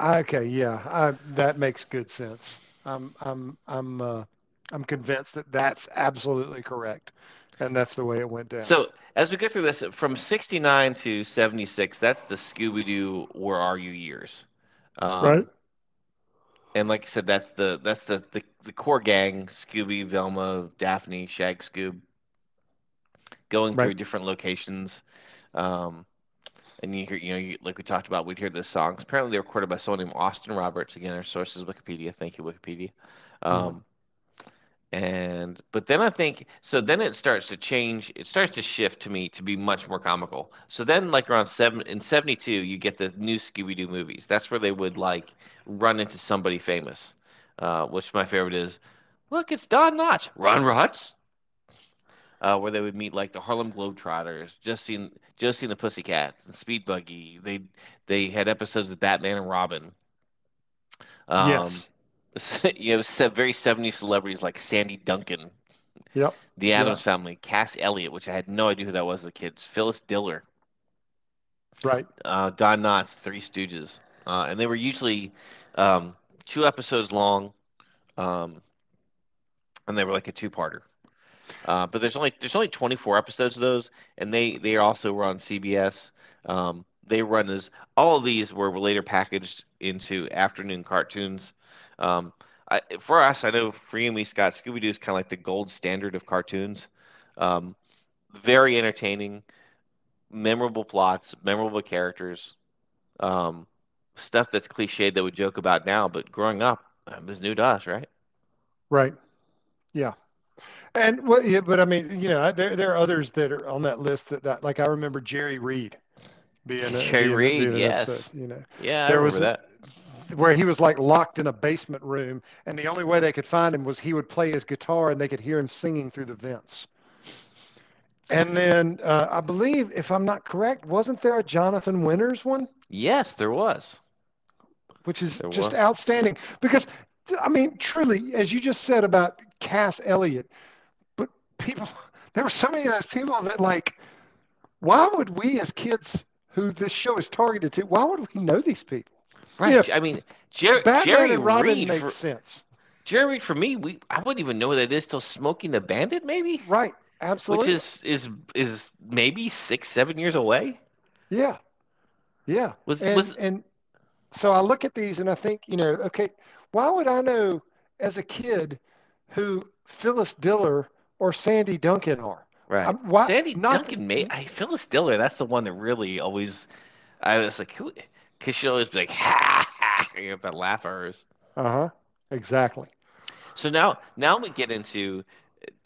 Okay, yeah, I, that makes good sense. I'm, I'm, I'm, uh, I'm convinced that that's absolutely correct, and that's the way it went down. So as we go through this, from 69 to 76, that's the Scooby Doo Where Are You years. Um, Right. And like I said, that's the that's the, the, the core gang, Scooby, Velma, Daphne, Shag Scoob, going through different locations. Um, and you hear, you know, you, like we talked about, we'd hear those songs. Apparently, they were recorded by someone named Austin Roberts. Again, our source is Wikipedia. Thank you, Wikipedia. Um, and but then I think so. Then it starts to change. It starts to shift to me to be much more comical. So then, like around seven in '72, you get the new Scooby Doo movies. That's where they would like run into somebody famous. Uh, which my favorite is, look, it's Don Knotts. Run, Ruts. Uh, where they would meet like the Harlem Globetrotters, Josie and Josie and the Pussycats, and Speed Buggy. They they had episodes of Batman and Robin. Um, yes. you know, very 70s celebrities like Sandy Duncan, Yep. The Yeah. Addams Family, Cass Elliot, which I had no idea who that was as a kid, Phyllis Diller, Right. uh, Don Knotts, Three Stooges, uh, and they were usually um, two episodes long, um, and they were like a two-parter. Uh, but there's only there's only 24 episodes of those, and they they also were on CBS. Um, they run as all of these were later packaged into afternoon cartoons. Um, I, for us, I know for you and me, Scott, Scooby Doo is kind of like the gold standard of cartoons. Um, very entertaining, memorable plots, memorable characters, um, stuff that's cliched that we joke about now, but growing up, it was new to us, right? Right. Yeah. And well, yeah, but I mean, you know, there there are others that are on that list that, that like I remember Jerry Reed being a, Jerry being, Reed, being yes. episode, you know, Yeah, There was a- that. Where he was like locked in a basement room, and the only way they could find him was he would play his guitar, and they could hear him singing through the vents. And then uh, I believe, if I'm not correct, wasn't there a Jonathan Winters one? Yes, there was. which is There just was. outstanding because I mean, truly, as you just said about Cass Elliot, but people, there were so many of those people that like, why would we as kids who this show is targeted to, why would we know these people? Right. Yeah. I mean, Jer- Batman Jerry and Robin Reed makes for sense, Jerry Reed for me, we I wouldn't even know what that is till Smokey and the Bandit, maybe, right? Absolutely, which is is is maybe six seven years away. yeah, yeah. Was and was and so I look at these and I think, you know, okay, why would I know as a kid who Phyllis Diller or Sandy Duncan are? right? Why- Sandy not- Duncan, mate. I Phyllis Diller. That's the one that really always. I was like, who? Because she'll always be like, ha ha, you have that laugh of hers. Uh huh. Exactly. So now, now we get into,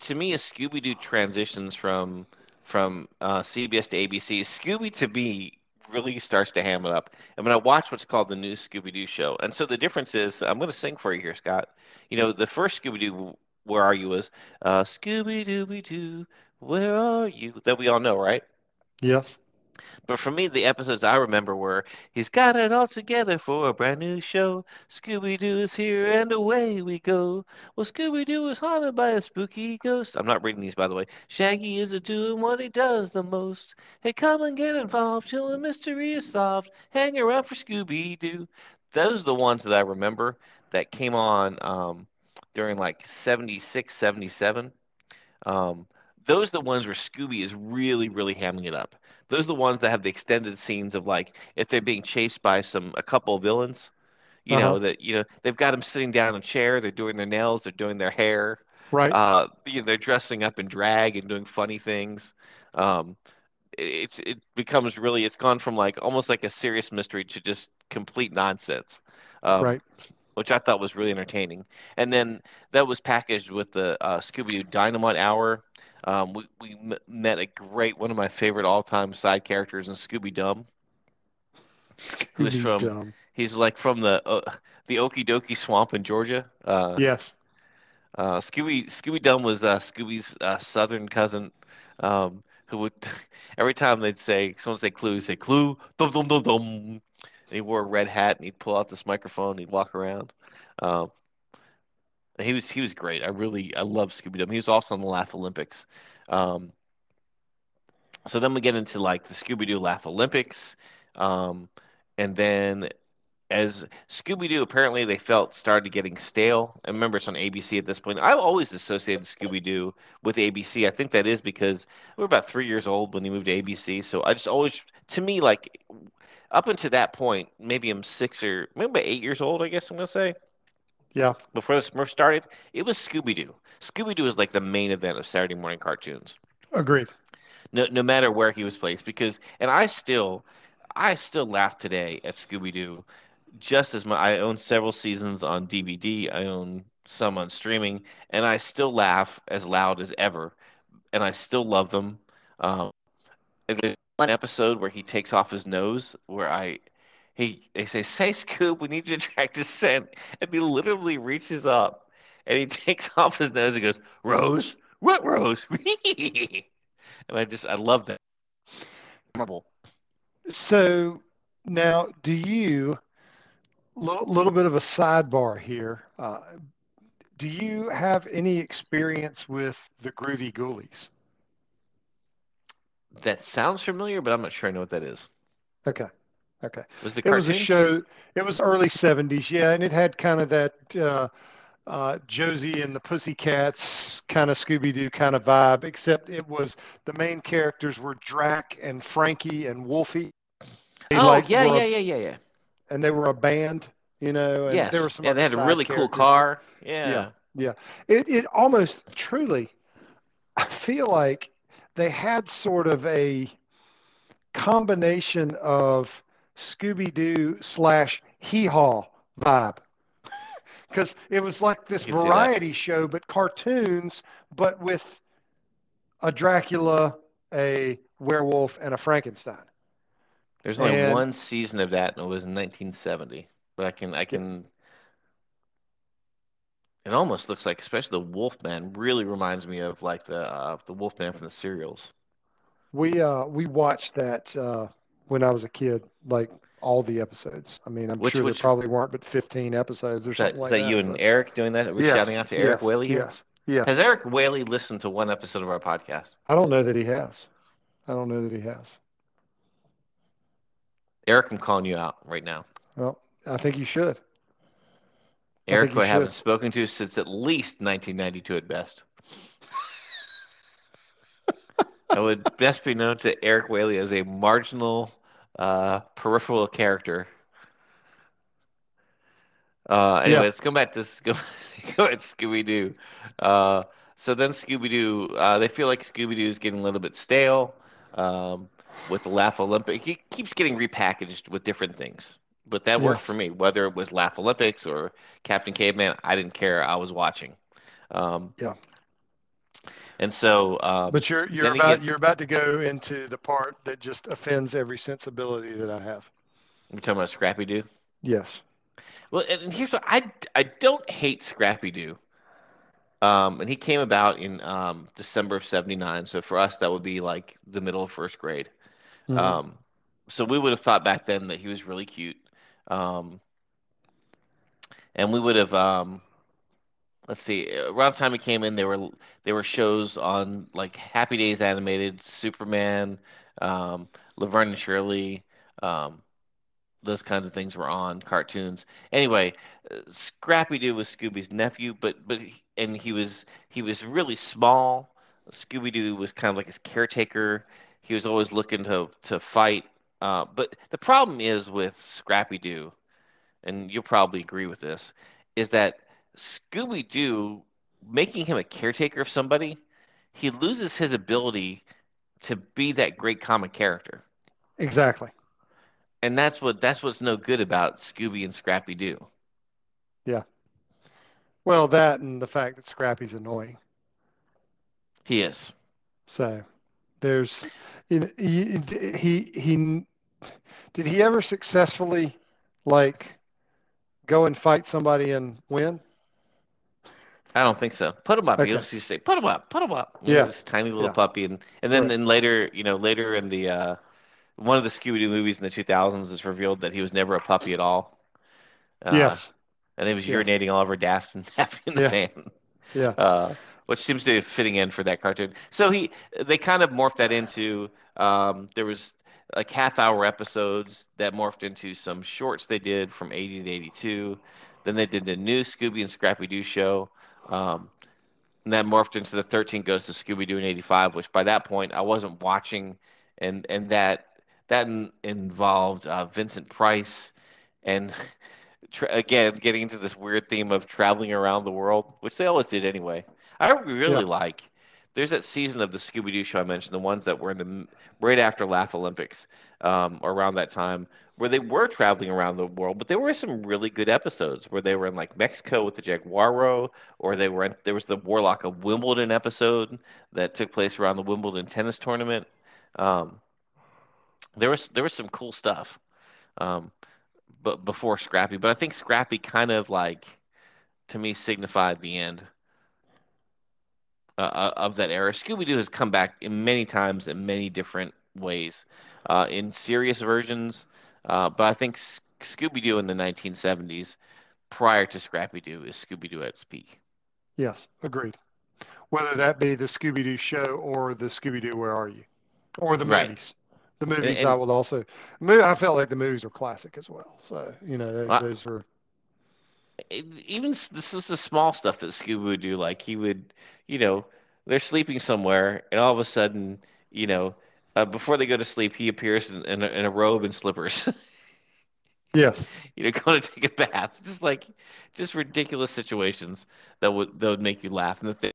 to me, as Scooby Doo transitions from from uh, CBS to ABC, Scooby to me really starts to ham it up. I mean, I watch what's called the new Scooby Doo show, and so the difference is, I'm going to sing for you here, Scott. You know, the first Scooby Doo, where are you? Was uh, Scooby Dooby Doo, where are you? That we all know, right? Yes. But for me, the episodes I remember were He's got it all together for a brand new show. Scooby Doo is here and away we go. Well, Scooby Doo is haunted by a spooky ghost. I'm not reading these, by the way. Shaggy is a doing what he does the most. Hey, come and get involved till the mystery is solved. Hang around for Scooby Doo. Those are the ones that I remember that came on um, during like 76, 77. Um, those are the ones where Scooby is really, really hamming it up. Those are the ones that have the extended scenes of like if they're being chased by some a couple of villains, you Uh-huh. know that you know they've got them sitting down in a chair, they're doing their nails, they're doing their hair, Right. uh, you know, they're dressing up in drag and doing funny things. Um, it- it's it becomes really it's gone from like almost like a serious mystery to just complete nonsense. Um, right. which I thought was really entertaining. And then that was packaged with the uh, Scooby Doo Dynamite Hour. Um, we we m- met a great one of my favorite all time side characters in Scooby Dum. Who's Scooby from? Dumb. He's like from the uh, the Okie Dokie Swamp in Georgia. Uh, Yes. uh, Scooby Scooby Dum was uh, Scooby's uh, southern cousin, um, who would every time they'd say someone say clue, he'd say clue, dum dum dum dum. And he wore a red hat and he'd pull out this microphone and he'd walk around. Um, he was he was great. I really I love Scooby Doo. He was also on the Laff-A-Lympics. Um, so then we get into like the Scooby Doo Laff-A-Lympics, um, and then as Scooby Doo apparently they felt started getting stale. I remember it's on ABC at this point. I've always associated Scooby Doo with ABC. I think that is because we were about three years old when he moved to ABC. So I just always, to me, like up until that point, maybe I'm six or maybe eight years old. I guess I'm gonna say Yeah. before the Smurfs started, it was Scooby Doo. Scooby Doo was like the main event of Saturday morning cartoons Agreed. no no matter where he was placed because and I still I still laugh today at Scooby Doo just as my I own several seasons on DVD I own some on streaming and I still laugh as loud as ever and I still love them um there's one episode where he takes off his nose where I he they say say Scoob we need you to track the scent and he literally reaches up and he takes off his nose and goes Rose what Rose and I just I love that. Memorable. So now, do you, little, little bit of a sidebar here, uh, do you have any experience with the Groovie Goolies? That sounds familiar, but I'm not sure I know what that is. Okay. Okay. Was the It was a show, it was early 70s, yeah, and it had kind of that uh, uh, Josie and the Pussycats kind of Scooby Doo kind of vibe, except it was the main characters were Drac and Frankie and Wolfie. They Oh like yeah, yeah, yeah, yeah, yeah. And they were a band, you know, and Yes. there were some yeah, they had a really cool car. Yeah. Yeah. It it almost truly, I feel like they had sort of a combination of Scooby Doo slash Hee Haw vibe. Because it was like this I can see that. variety show, but cartoons, but with a Dracula, a werewolf, and a Frankenstein. There's only And- one season of that, and it was in 1970. But I can, I can. It almost looks like, especially the Wolfman, really reminds me of like the uh, the Wolfman from the serials. We uh we watched that uh, when I was a kid, like all the episodes. I mean, I'm Which- sure which- there probably weren't but 15 episodes or Is that, something is like that you and so- Eric doing that? Are we Yes, shouting out to Eric yes, Whaley here? Yes, yes. Has Eric Whaley listened to one episode of our podcast? I don't know that he has. I don't know that he has. Eric, I'm calling you out right now. Well, I think you should. Eric, who I haven't spoken to since at least 1992 at best. I would best be known to Eric Whaley as a marginal, uh, peripheral character. Uh, anyway, Yeah. let's go back to go at Scooby Doo. Uh, so then Scooby Doo, uh, they feel like Scooby Doo is getting a little bit stale um, with the Laff-A-Lympic. He keeps getting repackaged with different things. but that worked Yes. for me. Whether it was Laff-A-Lympics or Captain Caveman, I didn't care. I was watching. Um, Yeah. And so, um, But you're you're about gets- you're about to go into the part that just offends every sensibility that I have. we're talking about Scrappy Doo. Yes. Well, and here's what I I don't hate Scrappy Doo. Um, and he came about in um, December of '79. So for us, that would be like the middle of first grade. Mhm. Um, so we would have thought back then that he was really cute. Um, and we would have, um, let's see, around the time he came in, there were there were shows on like Happy Days animated, Superman, um, Laverne and Shirley, um, those kinds of things were on cartoons. Anyway, uh, Scrappy Doo was Scooby's nephew, but but and he was he was really small. Scooby Doo was kind of like his caretaker. He was always looking to to fight. Uh, but the problem is with Scrappy Doo, and you'll probably agree with this, is that Scooby Doo making him a caretaker of somebody, he loses his ability to be that great comic character. Exactly. And that's what that's what's no good about Scooby and Scrappy Doo. Yeah. Well, that and the fact that Scrappy's annoying. He is. So there's you know, he, he he did he ever successfully like go and fight somebody and win? I don't think so. Put him up. Okay. Used to say, "Put him up, put him up." You know, Yeah. this tiny little Yeah. puppy, and and then Right. then later, you know, later in the uh, one of the Scooby Doo movies in the 2000s, it's revealed that he was never a puppy at all. Uh, yes. and he was Yes. urinating all over Daphne, Daphne in the Yeah. van. Yeah. uh, which seems to be fitting in for that cartoon. So he they kind of morphed that into um, there was like half hour episodes that morphed into some shorts they did from 80 to 82. Then they did the new Scooby and Scrappy Doo show. Um, and that morphed into the 13 Ghosts of Scooby Doo in 85, which by that point I wasn't watching, and and that that in, involved uh, Vincent Price and tra- again getting into this weird theme of traveling around the world, which they always did anyway. I really Yeah. like. There's that season of the Scooby Doo show I mentioned, the ones that were in the right after Laff-A-Lympics, um, around that time, where they were traveling around the world. But there were some really good episodes where they were in like Mexico with the Jaguaro, or they were in, there was the Warlock of Wimbledon episode that took place around the Wimbledon tennis tournament. Um, there was there was some cool stuff, um, but before Scrappy. But I think Scrappy kind of like to me signified the end uh, uh, of that era. Scooby Doo has come back in many times in many different ways, uh, in serious versions. Uh, but I think Scooby Doo in the 1970s, prior to Scrappy Doo, is Scooby Doo at its peak. Yes. Agreed. Whether that be the Scooby Doo show or the Scooby Doo Where Are You, or the Right. movies. The movies and- I will also. I felt like the movies were classic as well. So you know th- I- those were. even this is the small stuff that Scooby would do. Like he would, you know, they're sleeping somewhere, and all of a sudden, you know, uh, before they go to sleep, he appears in, in, a, in a robe and slippers. Yes. you know, going to take a bath. Just like, just ridiculous situations that would that would make you laugh. And the thing,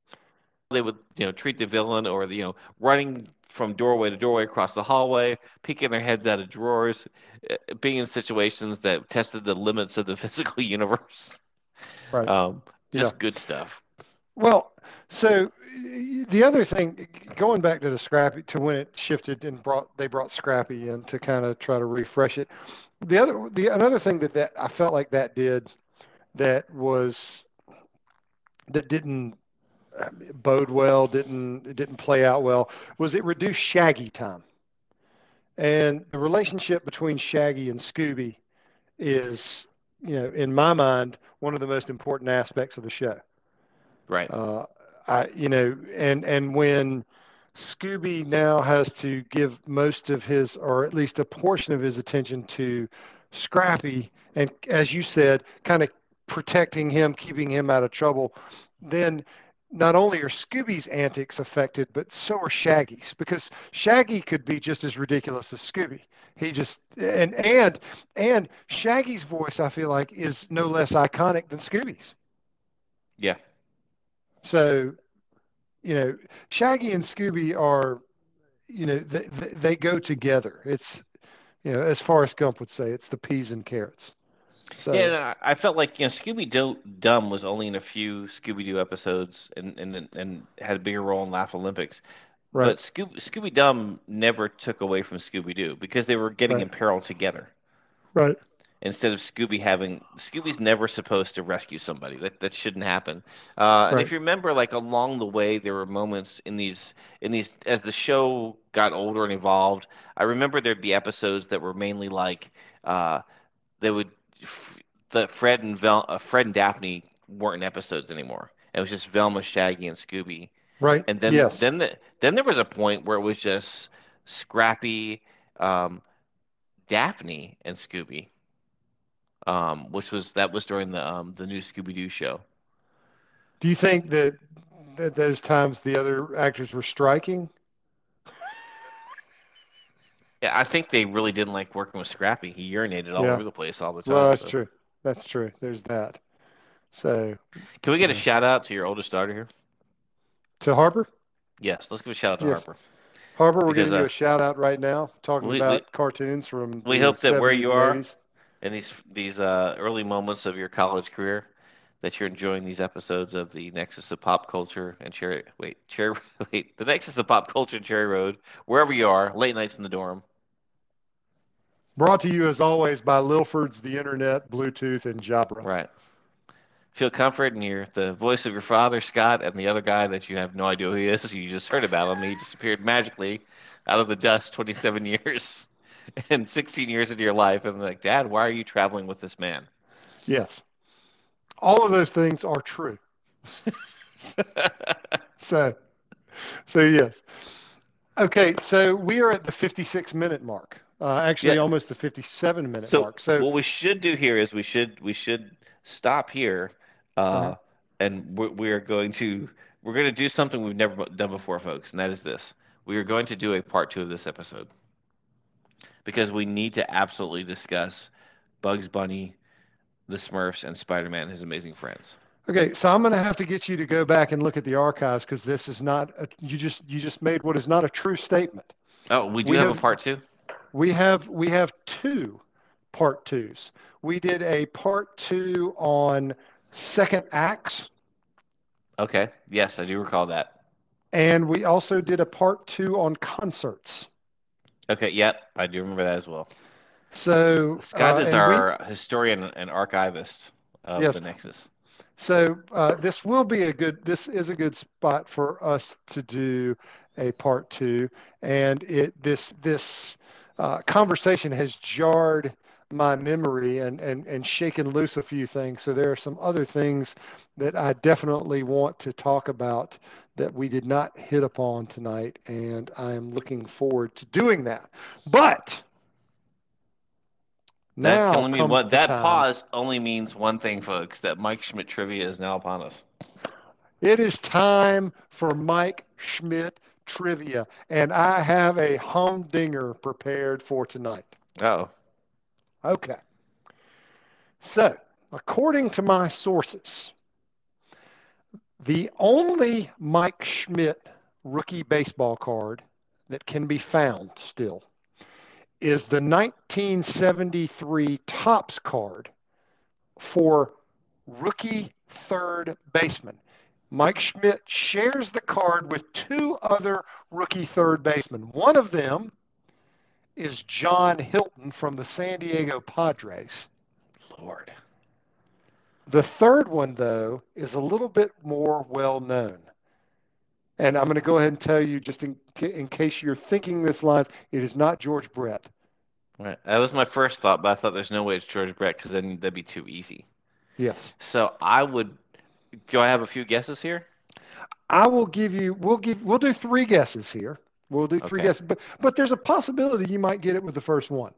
they would, you know, treat the villain or the, you know, running from doorway to doorway across the hallway, peeking their heads out of drawers, uh, being in situations that tested the limits of the physical universe. Right. Um, just good stuff. Well, so the other thing, going back to the Scrappy, to when it shifted and brought they brought Scrappy in to kind of try to refresh it. The other, the another thing that that I felt like that did, that was that didn't uh, bode well, didn't it didn't play out well, was it reduced Shaggy time, and the relationship between Shaggy and Scooby is, you know, in my mind, one of the most important aspects of the show. Right. Uh, I, you know, and and when Scooby now has to give most of his, or at least a portion of his attention to Scrappy, and as you said, kind of protecting him, keeping him out of trouble, then not only are Scooby's antics affected, but so are Shaggy's because Shaggy could be just as ridiculous as Scooby. He just and and and Shaggy's voice, I feel like, is no less iconic than Scooby's. Yeah. So, you know, Shaggy and Scooby are, you know, they, they, they go together. It's, you know, as Forrest Gump would say, it's the peas and carrots. So Yeah, I felt like you know Scooby Doo Dumb was only in a few Scooby Doo episodes and, and and had a bigger role in Laff-A-Lympics. right, But Scooby Scooby Dum never took away from Scooby Doo because they were getting Right. in peril together. right, Instead of Scooby having Scooby's never supposed to rescue somebody. That that shouldn't happen. Uh, and if you remember, like along the way, there were moments in these in these as the show got older and evolved. I remember there'd be episodes that were mainly like uh, they would f- the Fred and Vel, uh, Fred and Daphne weren't in episodes anymore. It was just Velma, Shaggy, and Scooby. right. And then yes, then the, then there was a point where it was just Scrappy, um, Daphne, and Scooby. Um, which was that was during the um, the new Scooby Doo show. Do you think that that those times the other actors were striking? Yeah, I think they really didn't like working with Scrappy. He urinated all Yeah. over the place all the time. Well, that's so- true. That's true. There's that. So Can we get a shout out to your oldest daughter here? to Harper, Yes, let's give a shout out to Yes. Harper. Harper, we're Because, giving you uh, a shout out right now, talking we- about we- cartoons from. we hope that where you are- 80s. In these these uh, early moments of your college career that you're enjoying these episodes of the Nexus of Pop Culture and Cherry wait Cherry wait the Nexus of Pop Culture and Cherry Road wherever you are late nights in the dorm. Brought to you as always by Lilford's The Internet, Bluetooth, and Jabra. right. Feel comfort in your the voice of your father Scott and the other guy that you have no idea who he is. You just heard about him. He disappeared magically out of the dust 27 years and 16 years into your life and like dad why are you traveling with this man Yes. All of those things are true. So, so yes. Okay, so we are at the 56 minute mark. Uh, actually, Yeah. almost the 57 minute So mark. So, what we should do here is we should we should stop here, uh, Uh-huh. and we're, we are going to we're going to do something we've never done before, folks, and that is this: we are going to do a part two of this episode because we need to absolutely discuss Bugs Bunny, the Smurfs, and Spider-Man His Amazing Friends. okay, so I'm going to have to get you to go back and look at the archives because this is not a, you just you just made what is not a true statement. Oh, we do We have, have- a part two. We have we have two part twos. We did a part two on second acts, Okay, yes, I do recall that. and we also did a part two on concerts. Okay, yep, I do remember that as well. So Scott is and we- our historian and archivist of Yes. the Nexus. So uh, this will be a good. This is a good spot for us to do a part two, and it this this uh, conversation has jarred my memory and and and shaken loose a few things. So there are some other things that I definitely want to talk about that we did not hit upon tonight, and I am looking forward to doing that. But That now mean comes what that time. pause only means one thing, folks, that Mike Schmidt trivia is now upon us. It is time for Mike Schmidt trivia, and I have a humdinger prepared for tonight. Oh, Okay. So, according to my sources, the only Mike Schmidt rookie baseball card that can be found still is the 1973 Topps card for rookie third baseman. Mike Schmidt shares the card with two other rookie third basemen. One of them is John Hilton from the San Diego Padres. Lord. The third one, though, is a little bit more well known. And I'm going to go ahead and tell you, just in, in case you're thinking this line, it is not George Brett. Right. That was my first thought, but I thought there's no way it's George Brett because then that'd be too easy. Yes. So I would. Do I have a few guesses here? I will give you, we'll give, we'll do three guesses here. We'll do three Okay. guesses, but, but there's a possibility you might get it with the first one.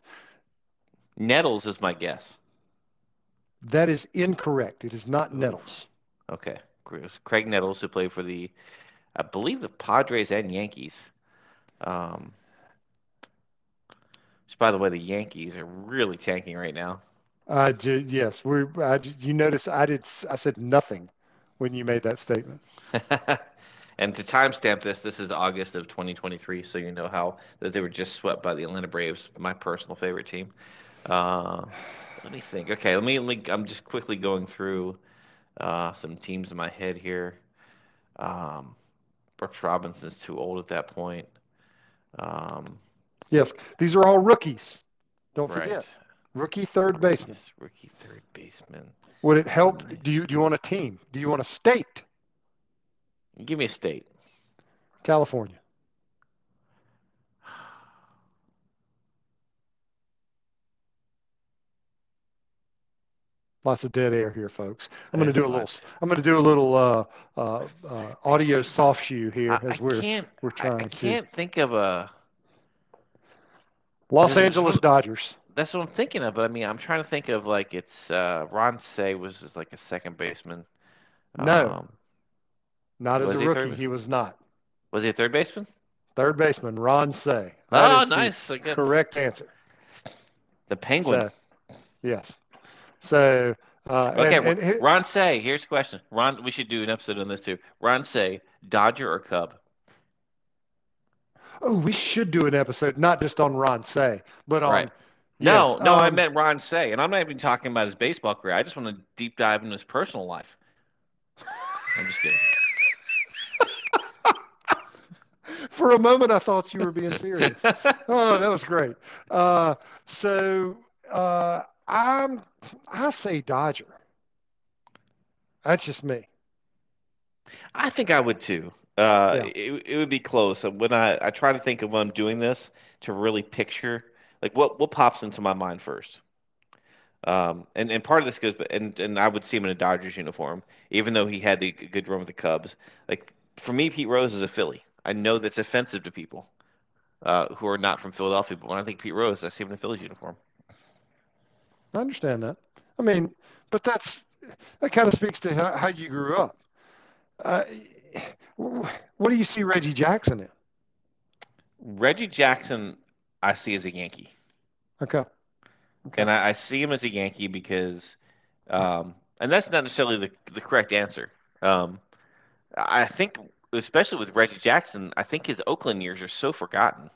Nettles is my guess. That is incorrect. It is not Nettles. Okay. Graig Nettles, who played for the, I believe the Padres and Yankees. Um, which, by the way, the Yankees are really tanking right now. I do, yes. We, I, you notice I did, I said nothing when you made that statement. And to timestamp this, this is August of 2023, so you know how that they were just swept by the Atlanta Braves, my personal favorite team. Uh, let me think. Okay, let me. Let me I'm just quickly going through uh, some teams in my head here. Um, Brooks Robinson's too old at that point. Um, Yes, these are all rookies. Don't right. forget, rookie third baseman. Rookie third baseman. Would it help? Do you do you want a team? Do you want a state? Give me a state. California. Lots of dead air here, folks. I'm going to do a little. I'm going to do a little uh, uh, uh, audio soft shoe here I, as we're can't. we're I, trying I to. can't think of a. Los Angeles Dodgers. That's what I'm thinking of. But I mean, I'm trying to think of like it's uh, Ron Cey was just like a second baseman. No. Um, Not as a he rookie, third? he was not. was he a third baseman? Third baseman, Ron Cey. That oh, is nice. I Correct answer. The Penguin. So, yes. So, uh, okay, and, and Ron Cey. Here's a question. Ron, we should do an episode on this too. Ron Cey, Dodger or Cub? oh, we should do an episode not just on Ron Cey, but on. Right. No, Yes, no, I um, meant Ron Cey, and I'm not even talking about his baseball career. I just want to deep dive into his personal life. I'm just kidding. For a moment, I thought you were being serious. oh, that was great. Uh, so uh, I'm, I say Dodger. That's just me. I think I would too. Uh, Yeah. it, it would be close. When I, I try to think of when I'm doing this to really picture, like what, what pops into my mind first. Um, and, and part of this goes, and, and I would see him in a Dodgers uniform, even though he had the good run with the Cubs. Like for me, Pete Rose is a Philly. I know that's offensive to people uh, who are not from Philadelphia, but when I think Pete Rose, I see him in a Phillies uniform. I understand that. I mean, but that's that kind of speaks to how, how you grew up. Uh, what do you see Reggie Jackson in? Reggie Jackson, I see as a Yankee. Okay. Okay. And I, I see him as a Yankee because, um, and that's not necessarily the, the correct answer. Um, I think, especially with Reggie Jackson, I think his Oakland years are so forgotten.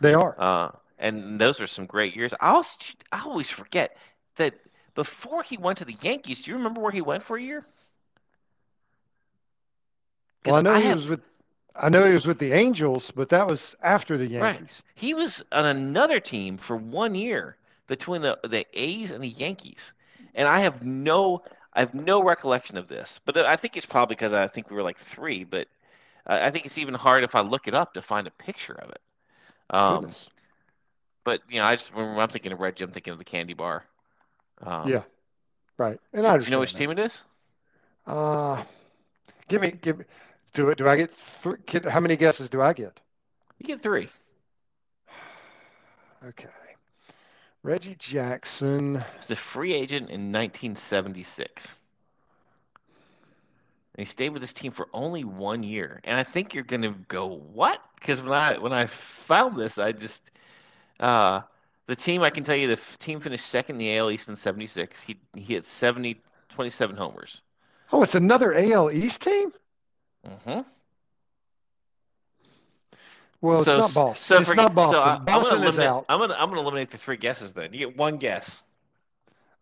They are. Uh, and those were some great years. I always, I always forget that before he went to the Yankees, do you remember where he went for a year? Well, I know he have- was with. I know he was with the Angels, but that was after the Right. Yankees. He was on another team for one year between the the A's and the Yankees, and I have no I have no recollection of this. But I think it's probably because I think we were like three. But I I think it's even hard if I look it up to find a picture of it. Um, Goodness. But you know, I just when I'm thinking of Reggie, I'm thinking of the candy bar. Um, Yeah. Right. And Do, I do you know which that. team it is? Uh, give me, give me, do it. Do I get three? Kid, how many guesses do I get? You get three. Okay. Reggie Jackson. Was a free agent in 1976. And he stayed with his team for only one year. And I think you're gonna go, what? Because when I when I found this, I just uh the team I can tell you the f- team finished second in the AL East in 76. He he hit 70 27 homers. Oh, it's another AL East team? Mm hmm Well, it's so, not Boston. So it's for- not Boston. So I, Boston is out. I'm gonna I'm gonna eliminate the three guesses then. You get one guess.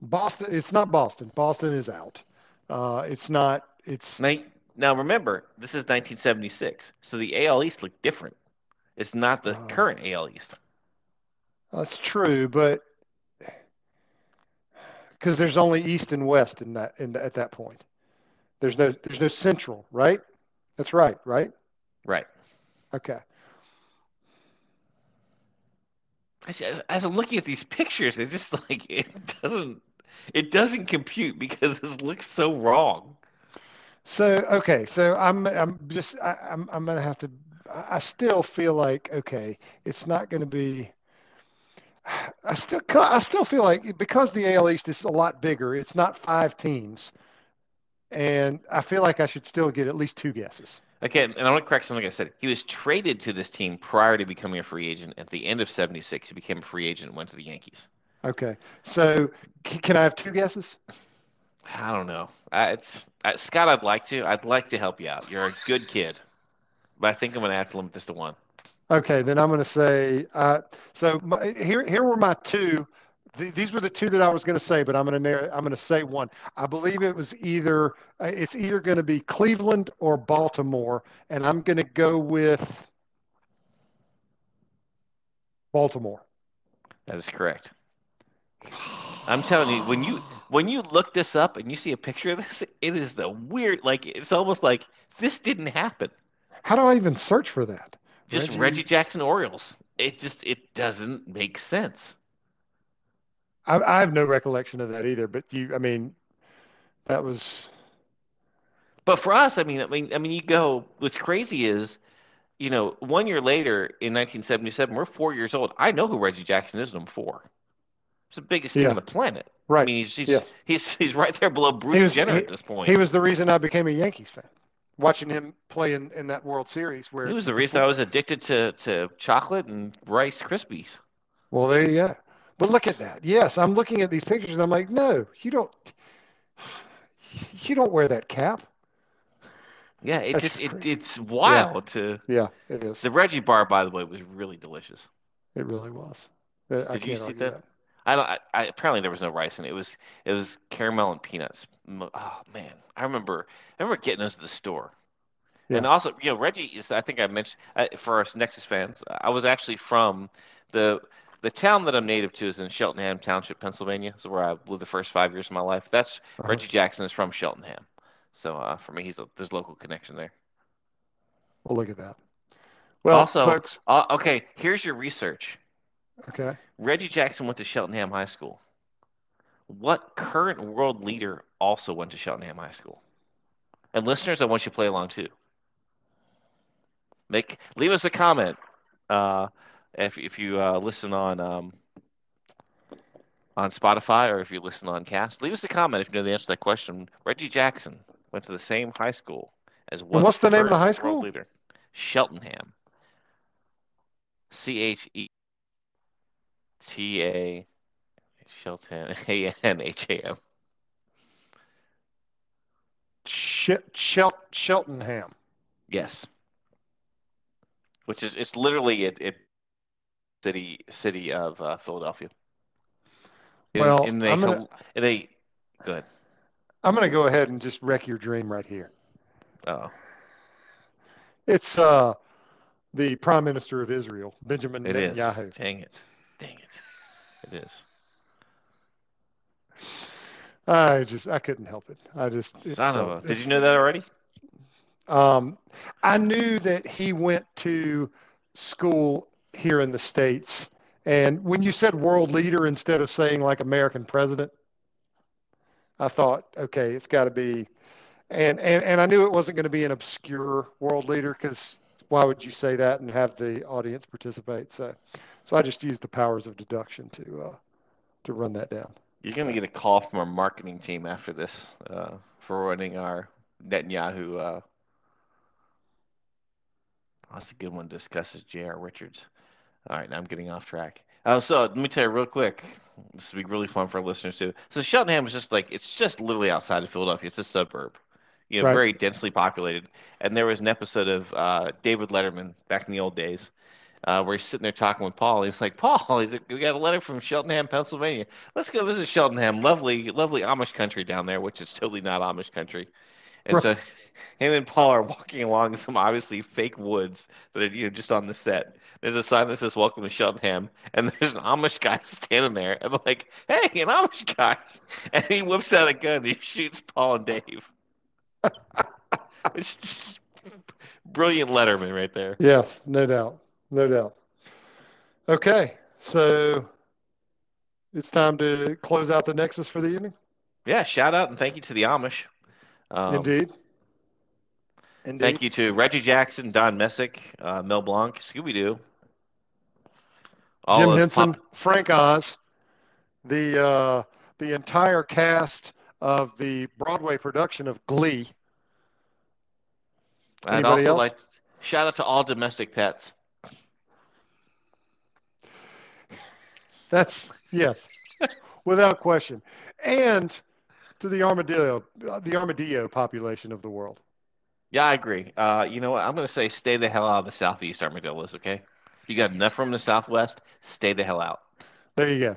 Boston. It's not Boston. Boston is out. Uh, it's not. It's Now, now remember, this is 1976, so the AL East looked different. It's not the Oh. current AL East. That's true, but because there's only East and West in that in the, at that point. There's no there's no Central, right? That's right, right? Right. Okay. I see, as I'm looking at these pictures, it's just like it doesn't it doesn't compute because this looks so wrong. So okay, so I'm I'm just I, I'm I'm gonna have to. I I still feel like okay, it's not going to be. I still I still feel like because the AL East is a lot bigger, it's not five teams, and I feel like I should still get at least two guesses. Okay, and I want to correct something I said. He was traded to this team prior to becoming a free agent. At the end of '76, he became a free agent and went to the Yankees. Okay, so can I have two guesses? I don't know. I, it's I, Scott. I'd like to. I'd like to help you out. You're a good kid. but I think I'm going to have to limit this to one. Okay, then I'm going to say. Uh, so my, here, here were my two. Th- these were the two that I was going to say, but I'm going to narrow, I'm going to say one. I believe it was either uh, it's either going to be Cleveland or Baltimore, and I'm going to go with Baltimore. That is correct. I'm telling you, when you when you look this up and you see a picture of this, it is the weird. Like it's almost like this didn't happen. How do I even search for that? Just Reggie, Reggie Jackson Orioles. It just it doesn't make sense. I, I have no recollection of that either. But you, I mean, that was. But for us, I mean, I mean, I mean, you go. What's crazy is, you know, one year later in 1977, we're four years old. I know who Reggie Jackson is, and I'm four. It's the biggest thing on the planet. Right. I mean, he's he's, yes. he's he's right there below Bruce was, Jenner he, at this point. He was the reason I became a Yankees fan. Watching him play in, in that World Series, where he was the reason I was addicted to to chocolate and Rice Krispies. Well, there you go. But look at that. Yes, I'm looking at these pictures and I'm like, no, you don't. You don't wear that cap. Yeah, it That's just it, it's wild yeah. to. Yeah, it is. The Reggie bar, by the way, was really delicious. It really was. Did I you see that? that? I don't. I, I, apparently there was no rice in it. It was it was caramel and peanuts. Oh man, I remember I remember getting those at the store. Yeah. And also, you know, Reggie is. I think I mentioned uh, for us Nexus fans. I was actually from the the town that I'm native to is in Cheltenham Township, Pennsylvania. So where I lived the first five years of my life. That's uh-huh. Reggie Jackson is from Cheltenham. So uh, for me, he's a, there's local connection there. Well, look at that. Well, also, folks. Uh, okay, here's your research. Okay. Reggie Jackson went to Cheltenham High School. What current world leader also went to Cheltenham High School? And listeners, I want you to play along too. Make leave us a comment uh, if if you uh, listen on um, on Spotify or if you listen on Cast. Leave us a comment if you know the answer to that question. Reggie Jackson went to the same high school as what? What's the name of the high school? Leader, Cheltenham. C H E T A Shelton A N H A M. Shel- Cheltenham. Yes. Which is it's literally it, it city city of uh, Philadelphia. In, well, in a, I'm gonna, in a good. I'm going to go ahead and just wreck your dream right here. Oh. It's uh, the Prime Minister of Israel, Benjamin it Netanyahu. Is. Dang it. Dang it. It is. I just I couldn't help it. I just Son of a, did you know that already? Um, I knew that he went to school here in the states, and when you said world leader instead of saying like American president, I thought, okay, it's got to be, and and and I knew it wasn't going to be an obscure world leader because why would you say that and have the audience participate? So. So I just used the powers of deduction to uh, to run that down. You're going to get a call from our marketing team after this uh, for running our Netanyahu. Uh... Oh, that's a good one. Discusses J.R. Richards. All right, now I'm getting off track. Uh, so let me tell you real quick. This will be really fun for our listeners too. So Cheltenham is just like it's just literally outside of Philadelphia. It's a suburb, you know, right. very densely populated. And there was an episode of uh, David Letterman back in the old days uh, where he's sitting there talking with Paul. He's like, Paul, he's like, we got a letter from Cheltenham, Pennsylvania. Let's go visit Cheltenham. Lovely, lovely Amish country down there, which is totally not Amish country. And right. so him and Paul are walking along some obviously fake woods that are you know just on the set. There's a sign that says "Welcome to Cheltenham," and there's an Amish guy standing there, and they're like, "Hey, an Amish guy!" And he whips out a gun. And he shoots Paul and Dave. it's just brilliant Letterman right there. Yes, no doubt. No doubt. Okay, so it's time to close out the Nexus for the evening. Yeah, shout out and thank you to the Amish. Um, Indeed. Indeed. Thank you to Reggie Jackson, Don Messick, uh, Mel Blanc, Scooby Doo, Jim Henson, pop- Frank Oz, the uh, the entire cast of the Broadway production of Glee. I'd also else? like shout out to all domestic pets. That's yes, without question. And to the armadillo, the armadillo population of the world. Yeah, I agree. Uh, you know what? I'm going to say stay the hell out of the southeast armadillos. Okay, you got enough from the southwest. Stay the hell out. There you go.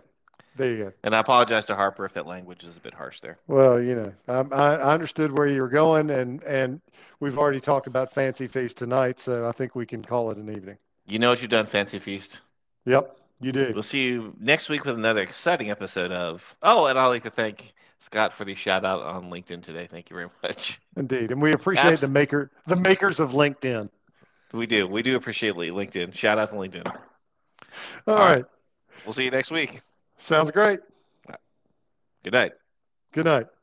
There you go. And I apologize to Harper if that language is a bit harsh there. Well, you know, I, I understood where you were going, and and we've already talked about Fancy Feast tonight, so I think we can call it an evening. You know what you've done, Fancy Feast. Yep, you did. We'll see you next week with another exciting episode of. Oh, and I'd like to thank Scott for the shout out on LinkedIn today. Thank you very much. Indeed, and we appreciate the maker, the makers of LinkedIn. We do. We do appreciate LinkedIn. Shout out to LinkedIn. All, All right. right. We'll see you next week. Sounds great. Good night. Good night.